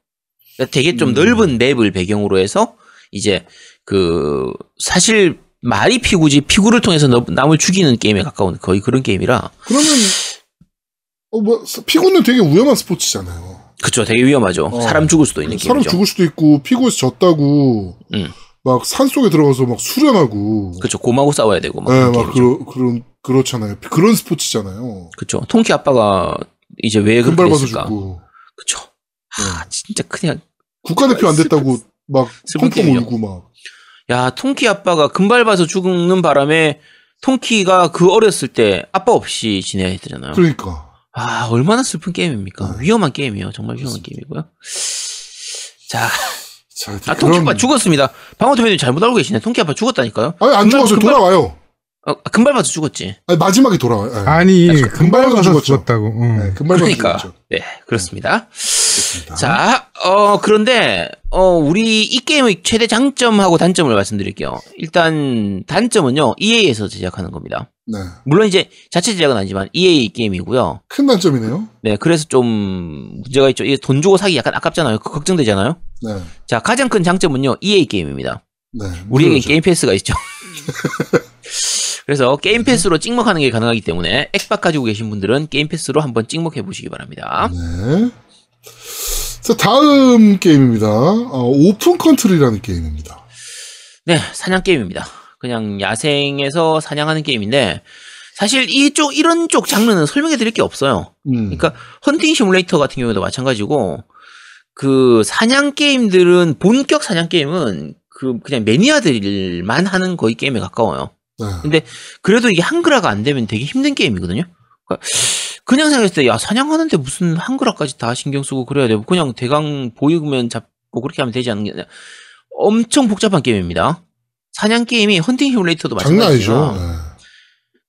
그러니까 되게 좀 음. 넓은 맵을 배경으로 해서 이제 그 사실 말이 피구지 피구를 통해서 너- 남을 죽이는 게임에 가까운 거의 그런 게임이라 그러면 어, 뭐 피구는 되게 위험한 스포츠잖아요. 그쵸 되게 위험하죠. 어. 사람 죽을 수도 있는 사람 게임이죠. 죽을 수도 있고 피구에서 졌다고 음. 막 산속에 들어가서 막 수련하고 그쵸 고마고 싸워야 되고 막 네, 막. 그러, 그런 그렇잖아요. 그런 스포츠잖아요. 그쵸 통키 아빠가 이제 왜 그렇게 됐을까? 죽고 그쵸. 아 진짜 그냥 국가대표 안 됐다고 막 슬픈 펑펑 게임이죠. 울고 막 야 통키 아빠가 금발 봐서 죽는 바람에 통키가 그 어렸을 때 아빠 없이 지내야 했잖아요. 그러니까 아, 얼마나 슬픈 게임입니까? 네. 위험한 게임이에요. 정말 위험한 그렇습니다. 게임이고요. 자, 자, 아, 통키 아빠 죽었습니다. 방어토맨님 잘못 알고 계시네. 통키 아빠 죽었다니까요. 아니 안 죽었어요. 금발- 돌아와요. 어, 금발 봐서 죽었지. 아니, 마지막에 돌아와요. 네. 아니 금발 금발 죽었죠. 죽었다고. 응. 네, 금발 봐서 그러니까. 죽었죠. 네, 그렇습니다. 그렇습니다. 자, 어, 그런데, 어, 우리 이 게임의 최대 장점하고 단점을 말씀드릴게요. 일단, 단점은요, EA에서 제작하는 겁니다. 네, 물론 이제 자체 제작은 아니지만 EA 게임이고요. 큰 단점이네요. 네, 그래서 좀 문제가 있죠. 돈 주고 사기 약간 아깝잖아요. 그 걱정되잖아요. 네, 자, 가장 큰 장점은요, EA 게임입니다. 네. 무료죠. Game Pass가 있죠. 그래서 Game Pass로 찍먹하는 게 가능하기 때문에 액박 가지고 계신 분들은 Game Pass로 한번 찍먹해 보시기 바랍니다. 네. 자, 다음 게임입니다. 어, Open Country라는 게임입니다. 네, 사냥 게임입니다. 그냥 야생에서 사냥하는 게임인데 사실 이쪽 이런 쪽 장르는 설명해 드릴 게 없어요. 음. 그러니까 Hunting Simulator 같은 경우에도 마찬가지고 그 사냥 게임들은 본격 사냥 게임은 그 그냥 매니아들만 하는 거의 게임에 가까워요. 네. 근데 그래도 이게 한글화가 안 되면 되게 힘든 게임이거든요. 그러니까 그냥 생각했을 때 야 사냥하는데 무슨 한글화까지 다 신경 쓰고 그래야 되고 그냥 대강 보이면 잡고 그렇게 하면 되지 않는 게 아니라 엄청 복잡한 게임입니다. 사냥 게임이 헌팅 아니죠. 마찬가지지만 네.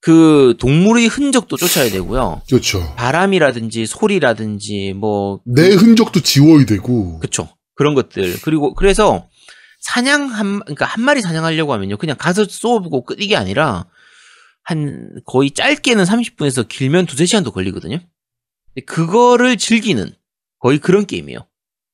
그 동물의 흔적도 쫓아야 되고요. 그렇죠. 바람이라든지 소리라든지 뭐 내 흔적도 지워야 되고. 그쵸. 그런 것들. 그리고, 그래서, 사냥 한, 그러니까 한 마리 사냥하려고 하면요. 그냥 가서 쏘고 끝, 이게 아니라, 한, 거의 짧게는 30분에서 길면 두세 시간도 걸리거든요. 근데 그거를 즐기는, 거의 그런 게임이에요.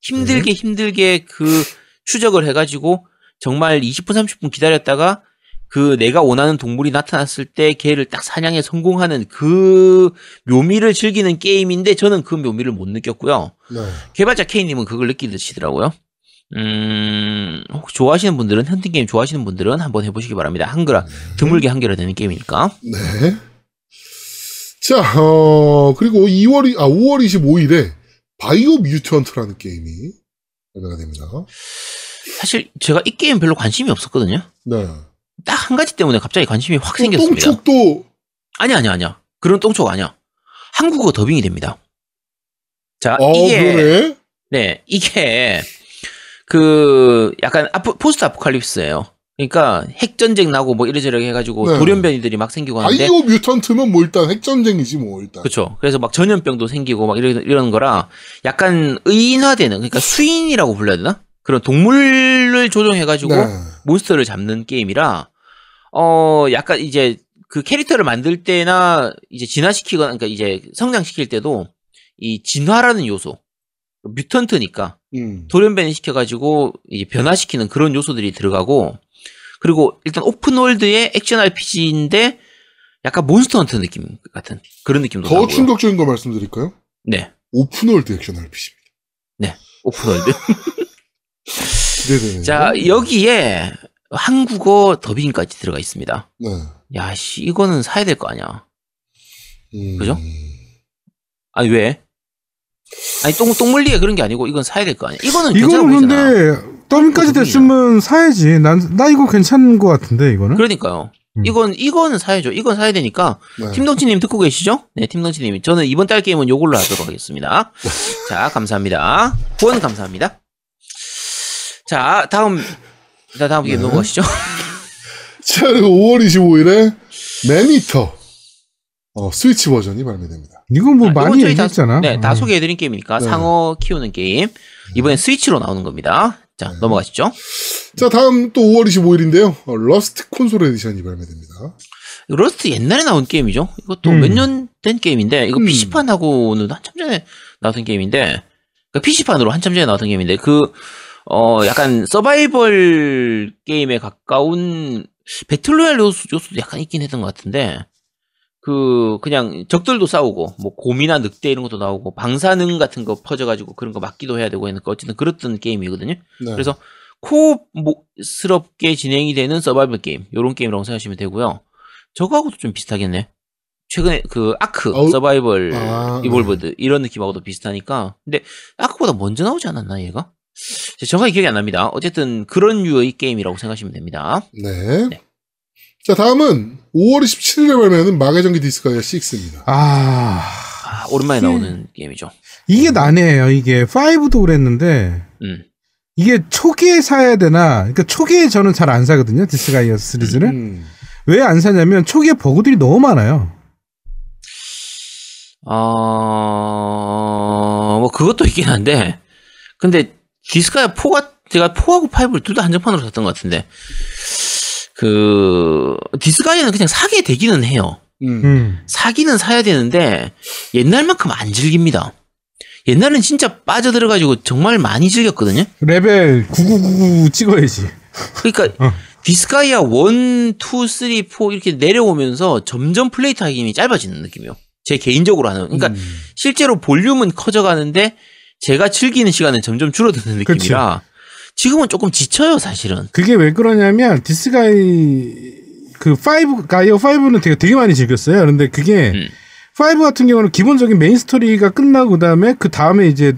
힘들게 힘들게 그 추적을 해가지고, 정말 20분, 30분 기다렸다가, 그 내가 원하는 동물이 나타났을 때 걔를 딱 사냥에 성공하는 그 묘미를 즐기는 게임인데 저는 그 묘미를 못 느꼈고요. 네. 개발자 K님은 그걸 느끼시더라고요. 음, 혹시 좋아하시는 분들은, 헌팅게임 좋아하시는 분들은 한번 해보시기 바랍니다. 한글화, 드물게 한글화 되는 게임이니까. 네. 자, 어, 그리고 2월, 아, 5월 25일에 바이오 뮤턴트라는 게임이 발매가 됩니다. 사실 제가 이 게임 별로 관심이 없었거든요. 네. 딱 한 가지 때문에 갑자기 관심이 확 생겼습니다. 똥촉도 아니, 아니, 아니야. 그런 똥촉 아니야. 한국어 더빙이 됩니다. 자, 어, 이게, 그러네. 네, 이게, 그, 약간 아프, 포스트 아포칼립스예요 그러니까 핵전쟁 나고 뭐 이래저래 해가지고 네. 돌연변이들이 막 생기고 하는데 바이오 뮤턴트면 뭐 일단 핵전쟁이지 뭐 일단. 그렇죠. 그래서 막 전염병도 생기고 막 이런 이런 거라 약간 의인화되는 그러니까 수인이라고 불러야 되나? 그런 동물을 조종해가지고 네. 몬스터를 잡는 게임이라 어 약간 이제 그 캐릭터를 만들 때나 이제 진화시키거나 그러니까 이제 성장시킬 때도 이 진화라는 요소 mutant니까 음. 돌연변이 시켜가지고 이제 변화시키는 그런 요소들이 들어가고 그리고 일단 open world의 액션 RPG인데 약간 몬스터 헌터 느낌 같은 그런 느낌도 더 나고요. 충격적인 거 말씀드릴까요? 네, open world 액션 RPG입니다. Open world. 기대되네요. 자 여기에 한국어 더빙까지 들어가 있습니다. 네. 야, 씨, 이거는 사야 될 거 아니야. 음. 그죠? 아니 왜? 아니 똥 똥물리에 그런 게 아니고 이건 사야 될 거 아니야. 이거는 이거는. 근데 더빙까지. 됐으면 사야지. 난 나 이거 괜찮은 것 같은데 이거는. 그러니까요. 음. 이건 이거는 사야죠. 이건 사야 되니까 네. 팀덩치님 듣고 계시죠? 네, 팀덩치님. 저는 이번 달 게임은 요걸로 하도록 하겠습니다. 자, 감사합니다. 후원 감사합니다. 자, 다음, 자, 다음 게임 네. 넘어가시죠. 자, 그리고 5월 25일에 Maneater 어, 스위치 버전이 발매됩니다. 이거 뭐 자, 이건 많이 얘기했잖아. 네, 다 어. 소개해드린 게임이니까 네. 상어 키우는 게임. 이번엔 스위치로 나오는 겁니다. 자, 네. 넘어가시죠. 자, 다음 또 5월 25일인데요. 어, Rust Console Edition이 발매됩니다. Rust 옛날에 나온 게임이죠. 이것도 음. 몇년 된 게임인데 이거 음. PC판하고는 한참 전에 나왔던 게임인데 그러니까 PC판으로 한참 전에 나왔던 게임인데 그 어 약간 서바이벌 게임에 가까운 배틀로얄 요소, 요소도 약간 있긴 했던 것 같은데 그 그냥 적들도 싸우고 뭐 곰이나 늑대 이런 것도 나오고 방사능 같은 거 퍼져가지고 그런 거 막기도 해야 되고 했는데 어쨌든 그랬던 게임이거든요. 네. 그래서 코스럽게 진행이 되는 서바이벌 게임 요런 게임이라고 생각하시면 되고요. 저거하고도 좀 비슷하겠네. 최근에 그 ARK 어우, 서바이벌 아, Evolved 이런 느낌하고도 비슷하니까 근데 ARK보다 먼저 나오지 않았나 얘가? 제 정확히 기억이 안 납니다. 어쨌든 그런 류의 게임이라고 생각하시면 됩니다. 네. 네. 자, 다음은 5월 27일에 발매하는 마계전기 디스가이아 6입니다. 아 아, 오랜만에 나오는 게임이죠. 이게 난해해요. 이게 5도 그랬는데 음. 이게 초기에 사야 되나? 그러니까 초기에 저는 잘 안 사거든요. 디스가이아 시리즈를 음. 왜안 사냐면 초기에 버그들이 너무 많아요. 어, 뭐 그것도 있긴 한데 근데 디스가이아 4가 제가 4하고 5를 둘 다 한정판으로 샀던 것 같은데 그 디스가이아는 그냥 사게 되기는 해요. 음. 음. 사기는 사야 되는데 옛날만큼 안 즐깁니다. 옛날엔 진짜 빠져들어가지고 정말 많이 즐겼거든요. 레벨 9999 찍어야지. 그러니까 어. 디스가이아 1, 2, 3, 4 이렇게 내려오면서 점점 플레이 타임이 짧아지는 느낌이요. 제 개인적으로 하는. 그러니까 음. 실제로 볼륨은 커져가는데 제가 즐기는 시간은 점점 줄어드는 느낌이라 지금은 조금 지쳐요, 사실은. 그게 왜 그러냐면 디스가이 그 5, 가이아 5는 되게 되게 많이 즐겼어요. 그런데 그게 음. 5 같은 경우는 기본적인 메인 스토리가 끝나고 그다음에 그 다음에 이제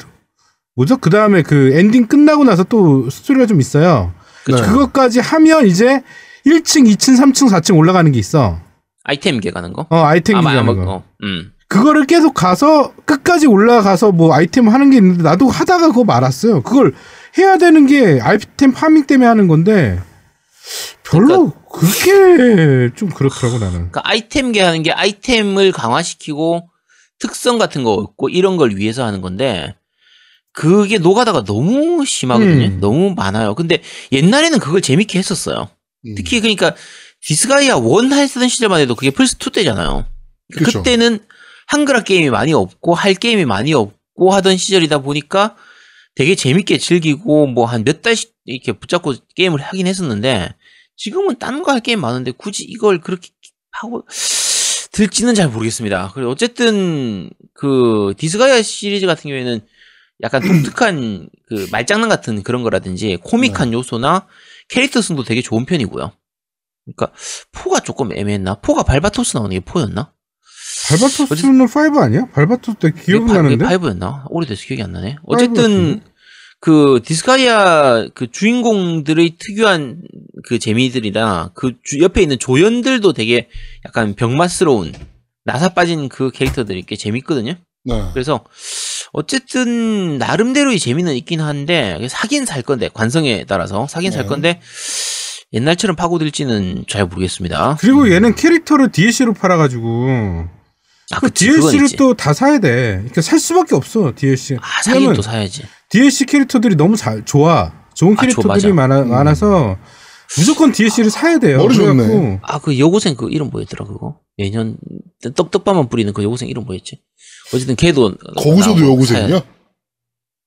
뭐죠? 그 다음에 그 엔딩 끝나고 나서 또 스토리가 좀 있어요. 그쵸. 네. 그것까지 하면 이제 1층, 2층, 3층, 4층 올라가는 게 있어. 아이템계 가는 거. 어, 아이템 아마, 기가는 아마, 거. 어, 음. 그거를 계속 가서 끝까지 올라가서 뭐 아이템 하는 게 있는데 나도 하다가 그거 말았어요. 그걸 해야 되는 게 아이템 farming 때문에 하는 건데 별로 그게 좀 그렇더라고 나는. 그러니까 아이템계 하는 게 아이템을 강화시키고 특성 같은 거 얻고 이런 걸 위해서 하는 건데 그게 노가다가 너무 심하거든요. 음. 너무 많아요. 근데 옛날에는 그걸 재밌게 했었어요. 음. 특히 그러니까 디스가이아 1 했던 시절만 해도 그게 플스 2 때잖아요. 그쵸. 그때는 한글화 게임이 많이 없고 할 게임이 많이 없고 하던 시절이다 보니까 되게 재밌게 즐기고 뭐 한 몇 달씩 이렇게 붙잡고 게임을 하긴 했었는데 지금은 딴 거 할 게임 많은데 굳이 이걸 그렇게 하고 들지는 잘 모르겠습니다. 그리고 어쨌든 그 디스가이아 시리즈 같은 경우에는 약간 독특한 그 말장난 같은 그런 거라든지 코믹한 요소나 캐릭터성도 되게 좋은 편이고요. 그러니까 four가 조금 애매했나? 포가 발바토스 나오는 게 four였나? 발바토스는 5 아니야? 발바토스 때 기억은 나는데. five였나? 오래돼서 기억이 안 나네. 어쨌든 그 디스가이아 그 주인공들의 특유한 그 재미들이나 그 주- 옆에 있는 조연들도 되게 약간 병맛스러운 나사 빠진 그 캐릭터들이 꽤 재밌거든요. 네. 그래서 어쨌든 나름대로의 재미는 있긴 한데 사긴 살 건데 관성에 따라서 사긴 살 네. 건데 옛날처럼 파고들지는 잘 모르겠습니다. 그리고 얘는 캐릭터를 DLC로 팔아가지고 아, 그 DLC를. 또 다 사야 돼. 그러니까 살 수밖에 없어 DLC. 아, 사긴 또 사야지. DLC 캐릭터들이 너무 잘 좋아. 좋은 아, 캐릭터들이 맞아. 많아, 많아서 무조건 DLC를 사야 돼요. 머리 좋네. 그래갖고 아, 그 여고생 그 이름 뭐였더라, 그거? 매년 떡떡밥만 뿌리는 그 여고생 이름 뭐였지? 어쨌든 걔도. 거기서도 여고생이야? 사야-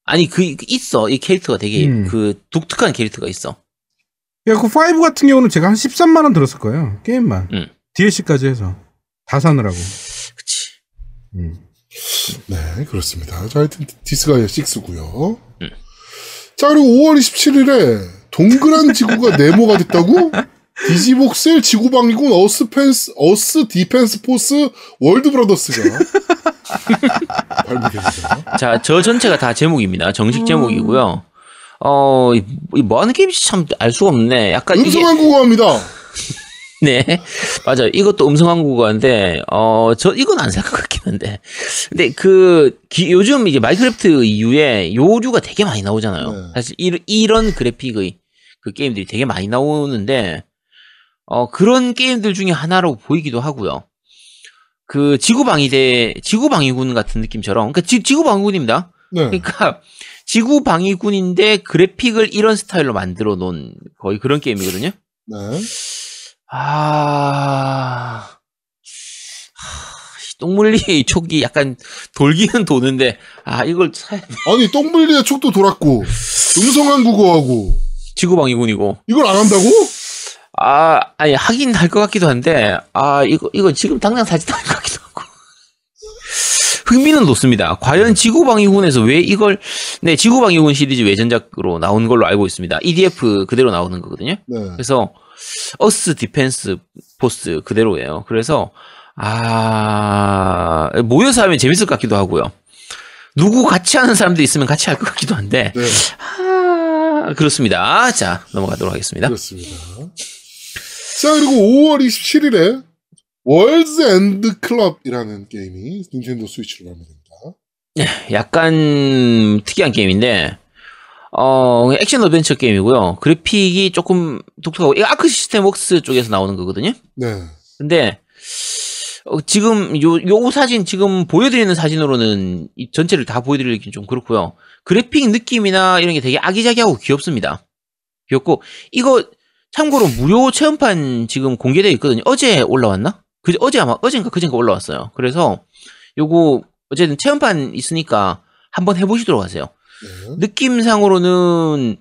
아니, 그, 그 있어. 이 캐릭터가 되게 음. 그 독특한 캐릭터가 있어. 야, 그 5 같은 경우는 제가 한 13만 원 들었을 거예요. 게임만. 음. DLC까지 해서 다 사느라고. 음. 네, 그렇습니다. 자, 하여튼 디스가이아 6고요. 음. 자, 그리고 5월 27일에 동그란 지구가 네모가 됐다고? 디지복셀 지구방위군 Earth fence, Earth Defense Force World Brothers가 발매됩니다. 자, 저 전체가 다 제목입니다. 정식 제목이고요. 어, 이- 이 뭐 하는 게임인지 참 알 수가 없네. 약간. 음성 한국어입니다. 네. 맞아요. 이것도 음성 한국어인데, 어, 저, 이건 안 살 것 같긴 한데. 근데 그, 기- 요즘 이제 마이크래프트 이후에 요류가 되게 많이 나오잖아요. 네. 사실 이, 이런 그래픽의 그 게임들이 되게 많이 나오는데, 어, 그런 게임들 중에 하나로 보이기도 하고요. 그 지구방위대, 지구방위군 같은 느낌처럼, 그러니까 지, 지구방위군입니다. 네. 그러니까 지구방위군인데 그래픽을 이런 스타일로 만들어 놓은 거의 그런 게임이거든요. 네. 아, 하, 이 똥물리 촉이 약간 돌기는 도는데, 아, 이걸 돼. 아니 똥물리의 촉도 돌았고 음성한 국어하고 지구방위군이고. 이걸 안 한다고? 아, 아니, 하긴 할 것 같기도 한데, 아, 이거, 이거 지금 당장 사지도 않을 것 같기도 하고. 흥미는 높습니다. 과연 지구방위군에서 왜 이걸, 네, 지구방위군 시리즈 외전작으로 나온 걸로 알고 있습니다. EDF 그대로 나오는 거거든요. 네. 그래서, Earth Defense Force 그대로예요. 그래서, 아, 모여서 하면 재밌을 것 같기도 하고요. 누구 같이 하는 사람도 있으면 같이 할 것 같기도 한데, 네. 아, 그렇습니다. 자, 넘어가도록 하겠습니다. 그렇습니다. 자 그리고 5월 27일에 World's End Club이라는 게임이 닌텐도 스위치로 발매됩니다. 약간 특이한 게임인데 어 액션 어드벤처 게임이고요. 그래픽이 조금 독특하고 이거 Arc System Works 쪽에서 나오는 거거든요. 네. 근데 어, 지금 요, 요 사진 지금 보여드리는 사진으로는 이 전체를 다 보여드리긴 좀 그렇고요. 그래픽 느낌이나 이런 게 되게 아기자기하고 귀엽습니다. 귀엽고 이거 참고로 무료 체험판 지금 공개되어 있거든요. 어제 올라왔나? 그 어제 아마 어젠가 그젠가 올라왔어요. 그래서 요거 어쨌든 체험판 있으니까 한번 해보시도록 하세요. 네. 느낌상으로는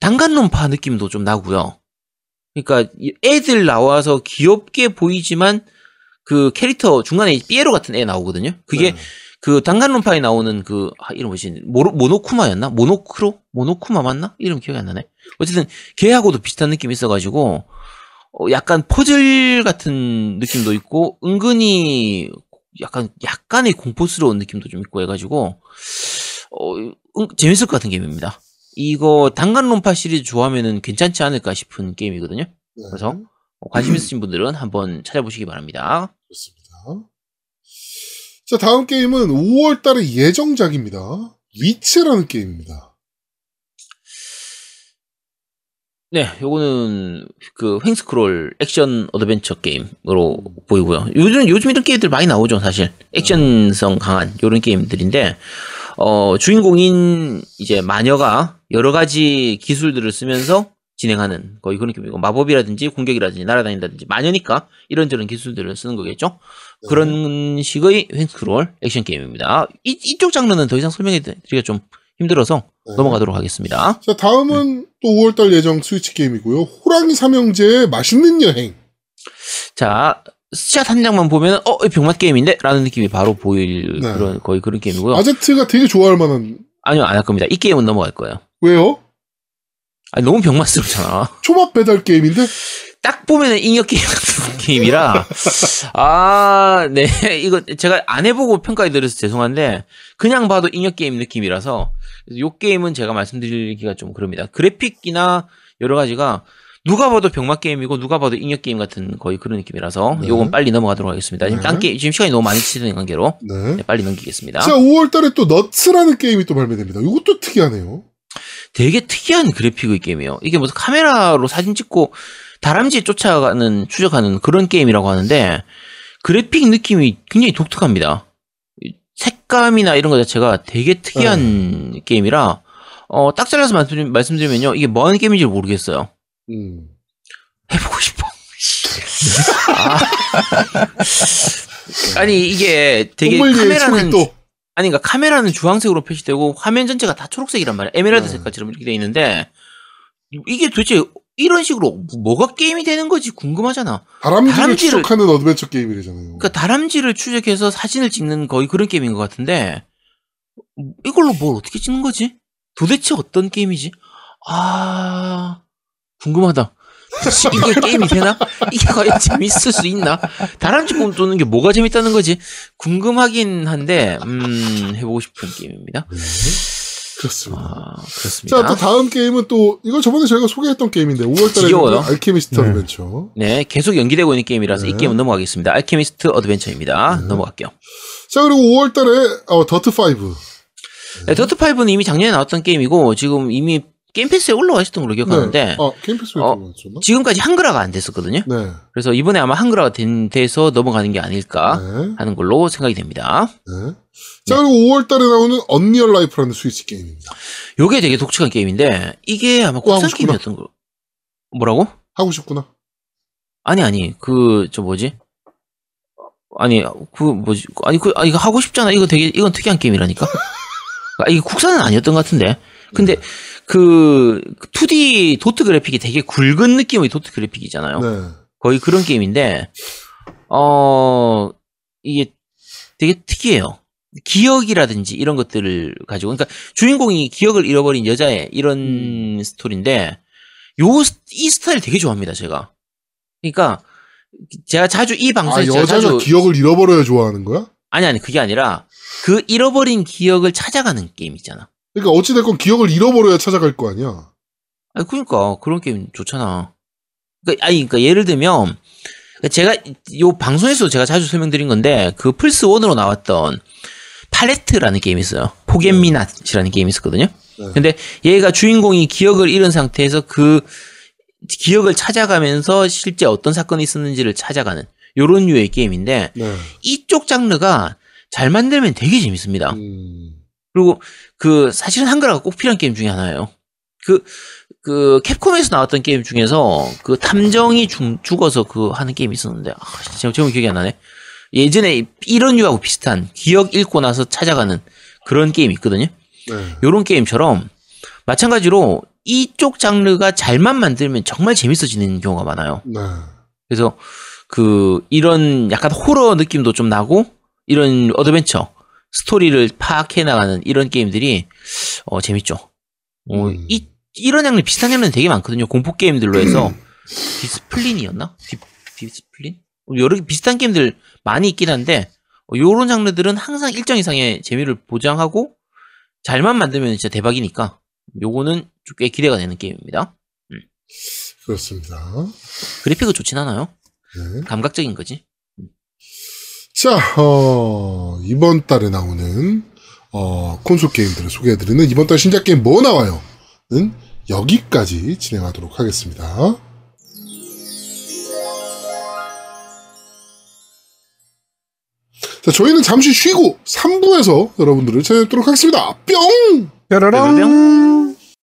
단간론파 느낌도 좀 나고요. 그러니까 이 애들 나와서 귀엽게 보이지만 그 캐릭터 중간에 삐에로 같은 애 나오거든요. 그게 네. 그 단간론파에 나오는 그 아, 이름 뭐지? 모노, 모노쿠마였나? 모노크로? 모노쿠마 맞나? 이름 기억이 안 나네. 어쨌든 걔하고도 비슷한 느낌이 있어가지고 어, 약간 퍼즐 같은 느낌도 있고 은근히 약간 약간의 공포스러운 느낌도 좀 있고 해가지고 어, 응, 재밌을 것 같은 게임입니다. 이거 단간론파 시리즈 좋아하면은 괜찮지 않을까 싶은 게임이거든요. 네. 그래서 어, 관심 있으신 분들은 한번 찾아보시기 바랍니다. 그렇습니다. 자 다음 게임은 5월 달에 예정작입니다. 위치라는 게임입니다. 네, 요거는 그 횡스크롤 액션 어드벤처 게임으로 보이고요. 요즘 요즘 이런 게임들 많이 나오죠, 사실. 액션성 강한 요런 게임들인데 어 주인공인 이제 마녀가 여러 가지 기술들을 쓰면서 진행하는 거의 그런 게임이고 마법이라든지 공격이라든지 날아다닌다든지 마녀니까 이런저런 기술들을 쓰는 거겠죠. 네. 그런 식의 횡스크롤 액션 게임입니다. 이, 이쪽 장르는 더 이상 설명해 드리기가 좀 힘들어서 네. 넘어가도록 하겠습니다. 자 다음은 또 5월 달 예정 스위치 게임이고요. 호랑이 삼형제의 맛있는 여행. 자, 스샷 한 장만 보면, 어, 이 병맛 게임인데? 라는 느낌이 바로 보일 네. 그런, 거의 그런 게임이고요. 아제트가 되게 좋아할 만한 아니요, 안 할 겁니다. 이 게임은 넘어갈 거예요. 왜요? 아니, 너무 병맛스럽잖아. 초밥 배달 게임인데 딱 보면은 잉여 게임 같은 게임이라, 아, 네. 이거 제가 안 해보고 평가해 드려서 죄송한데, 그냥 봐도 잉여 게임 느낌이라서, 요 게임은 제가 말씀드리기가 좀 그럽니다. 그래픽이나 여러 가지가, 누가 봐도 병맛 게임이고, 누가 봐도 잉여 게임 같은 거의 그런 느낌이라서, 네. 요건 빨리 넘어가도록 하겠습니다. 지금 네. 딴 게임, 지금 시간이 너무 많이 치는 관계로, 네. 네, 빨리 넘기겠습니다. 자 5월 달에 또 너츠라는 게임이 또 발매됩니다. 이것도 특이하네요. 되게 특이한 그래픽의 게임이에요. 이게 무슨 카메라로 사진 찍고 다람쥐 쫓아가는 추적하는 그런 게임이라고 하는데 그래픽 느낌이 굉장히 독특합니다. 이 색감이나 이런 것 자체가 되게 특이한 게임이라 어, 딱 잘라서 말씀, 말씀드리면요. 이게 뭐 하는 게임인지 모르겠어요. 음. 해보고 싶어. 아. 아니 이게 되게 카메라는 아니, 그러니까 카메라는 주황색으로 표시되고 화면 전체가 다 초록색이란 말이야. 에메랄드 네. 색깔처럼 이렇게 돼 있는데 이게 도대체 이런 식으로 뭐가 게임이 되는 거지 궁금하잖아. 다람쥐를 다람쥐를- 추적하는 어드벤처 게임이래잖아요. 그러니까 다람쥐를 추적해서 사진을 찍는 거의 그런 게임인 것 같은데 이걸로 뭘 어떻게 찍는 거지? 도대체 어떤 게임이지? 아 궁금하다. 이게 게임이 되나? 이게 과연 재밌을 수 있나? 다람쥐 꿈 도는 게 뭐가 재밌다는 거지? 궁금하긴 한데 음 해보고 싶은 게임입니다. 네. 그렇습니다. 아 그렇습니다. 자, 또 다음 게임은 또 이거 저번에 저희가 소개했던 게임인데 5월 달에 지겨워요. Alchemist 네. Adventure. 네, 계속 연기되고 있는 게임이라서 네. 이 게임은 넘어가겠습니다. Alchemist Adventure입니다. 네. 넘어갈게요. 자, 그리고 5월 달에 어, DIRT 5. 네, DIRT 5는 이미 작년에 나왔던 게임이고, 지금 이미 Game Pass에 올라와 있었던 걸로 기억하는데, 네. 어, 게임 패스에 어, 들어갔었나? 지금까지 한글화가 안 됐었거든요. 네. 그래서 이번에 아마 한글화가 된, 돼서 넘어가는 게 아닐까 네. 하는 걸로 생각이 됩니다. 네. 자, 그리고 5월 달에 나오는 Unreal Life라는 Switch 게임입니다. 요게 되게 독특한 게임인데, 이게 아마 국산. 게임이었던 거. 뭐라고? 하고 싶구나. 아니 아니 그 저 뭐지? 아니 그 뭐지? 아니 그 아, 이거 하고 싶잖아. 이거 되게 이건 특이한 게임이라니까. 아, 이게 국산은 아니었던 것 같은데. 근데 그 2D 도트 그래픽이 되게 굵은 느낌의 도트 그래픽이잖아요. 네. 거의 그런 게임인데 어 이게 되게 특이해요. 기억이라든지 이런 것들을 가지고 그러니까 주인공이 기억을 잃어버린 여자의 이런 스토리인데 요 이 스타일 되게 좋아합니다 제가. 그러니까 제가 자주 이 아, 방송에서 여자가 자주 기억을 잃어버려야 좋아하는 거야? 아니 아니 그게 아니라 그 잃어버린 기억을 찾아가는 게임 있잖아. 그러니까 어찌됐건 기억을 잃어버려야 찾아갈 거 아니야. 아니 그러니까 그런 게임 좋잖아. 그러니까 아니 그러니까 예를 들면 그러니까 제가 요 방송에서 제가 자주 설명드린 건데 그 플스 1으로 나왔던 팔레트라는 게임이 있어요. 포겟미낫이라는 게임이 있었거든요. 네. 근데 얘가 주인공이 기억을 잃은 상태에서 그 기억을 찾아가면서 실제 어떤 사건이 있었는지를 찾아가는 요런 류의 게임인데 네. 이쪽 장르가 잘 만들면 되게 재밌습니다. 음. 그리고 그 사실은 한글화가 꼭 필요한 게임 중에 하나예요. 그, 그 Capcom에서 나왔던 게임 중에서 그 탐정이 죽, 죽어서 그 하는 게임이 있었는데 아, 진짜 제목 기억이 안 나네. 예전에 이런 류하고 비슷한 기억 잃고 나서 찾아가는 그런 게임이 있거든요. 네. 요런 게임처럼 마찬가지로 이쪽 장르가 잘만 만들면 정말 재밌어지는 경우가 많아요. 네. 그래서 그 이런 약간 호러 느낌도 좀 나고 이런 어드벤처 스토리를 파악해 나가는 이런 게임들이 어 재밌죠. 어, 음. 이 이런 장르 비슷한 장르는 되게 많거든요. 공포 게임들로 해서 디스플린이었나? 디, 디스플린? 여러 개 비슷한 게임들 많이 있긴 한데 어, 요런 장르들은 항상 일정 이상의 재미를 보장하고 잘만 만들면 진짜 대박이니까 요거는 좀꽤 기대가 되는 게임입니다. 그렇습니다. 그래픽은 좋진 않아요. 네. 감각적인 거지. 자, 어, 이번 달에 나오는, 어, 콘솔 게임들을 소개해드리는 이번 달 신작 게임 뭐 나와요? 는 여기까지 진행하도록 하겠습니다. 자, 저희는 잠시 쉬고 3부에서 여러분들을 찾아뵙도록 하겠습니다. 뿅! 뾰로롱.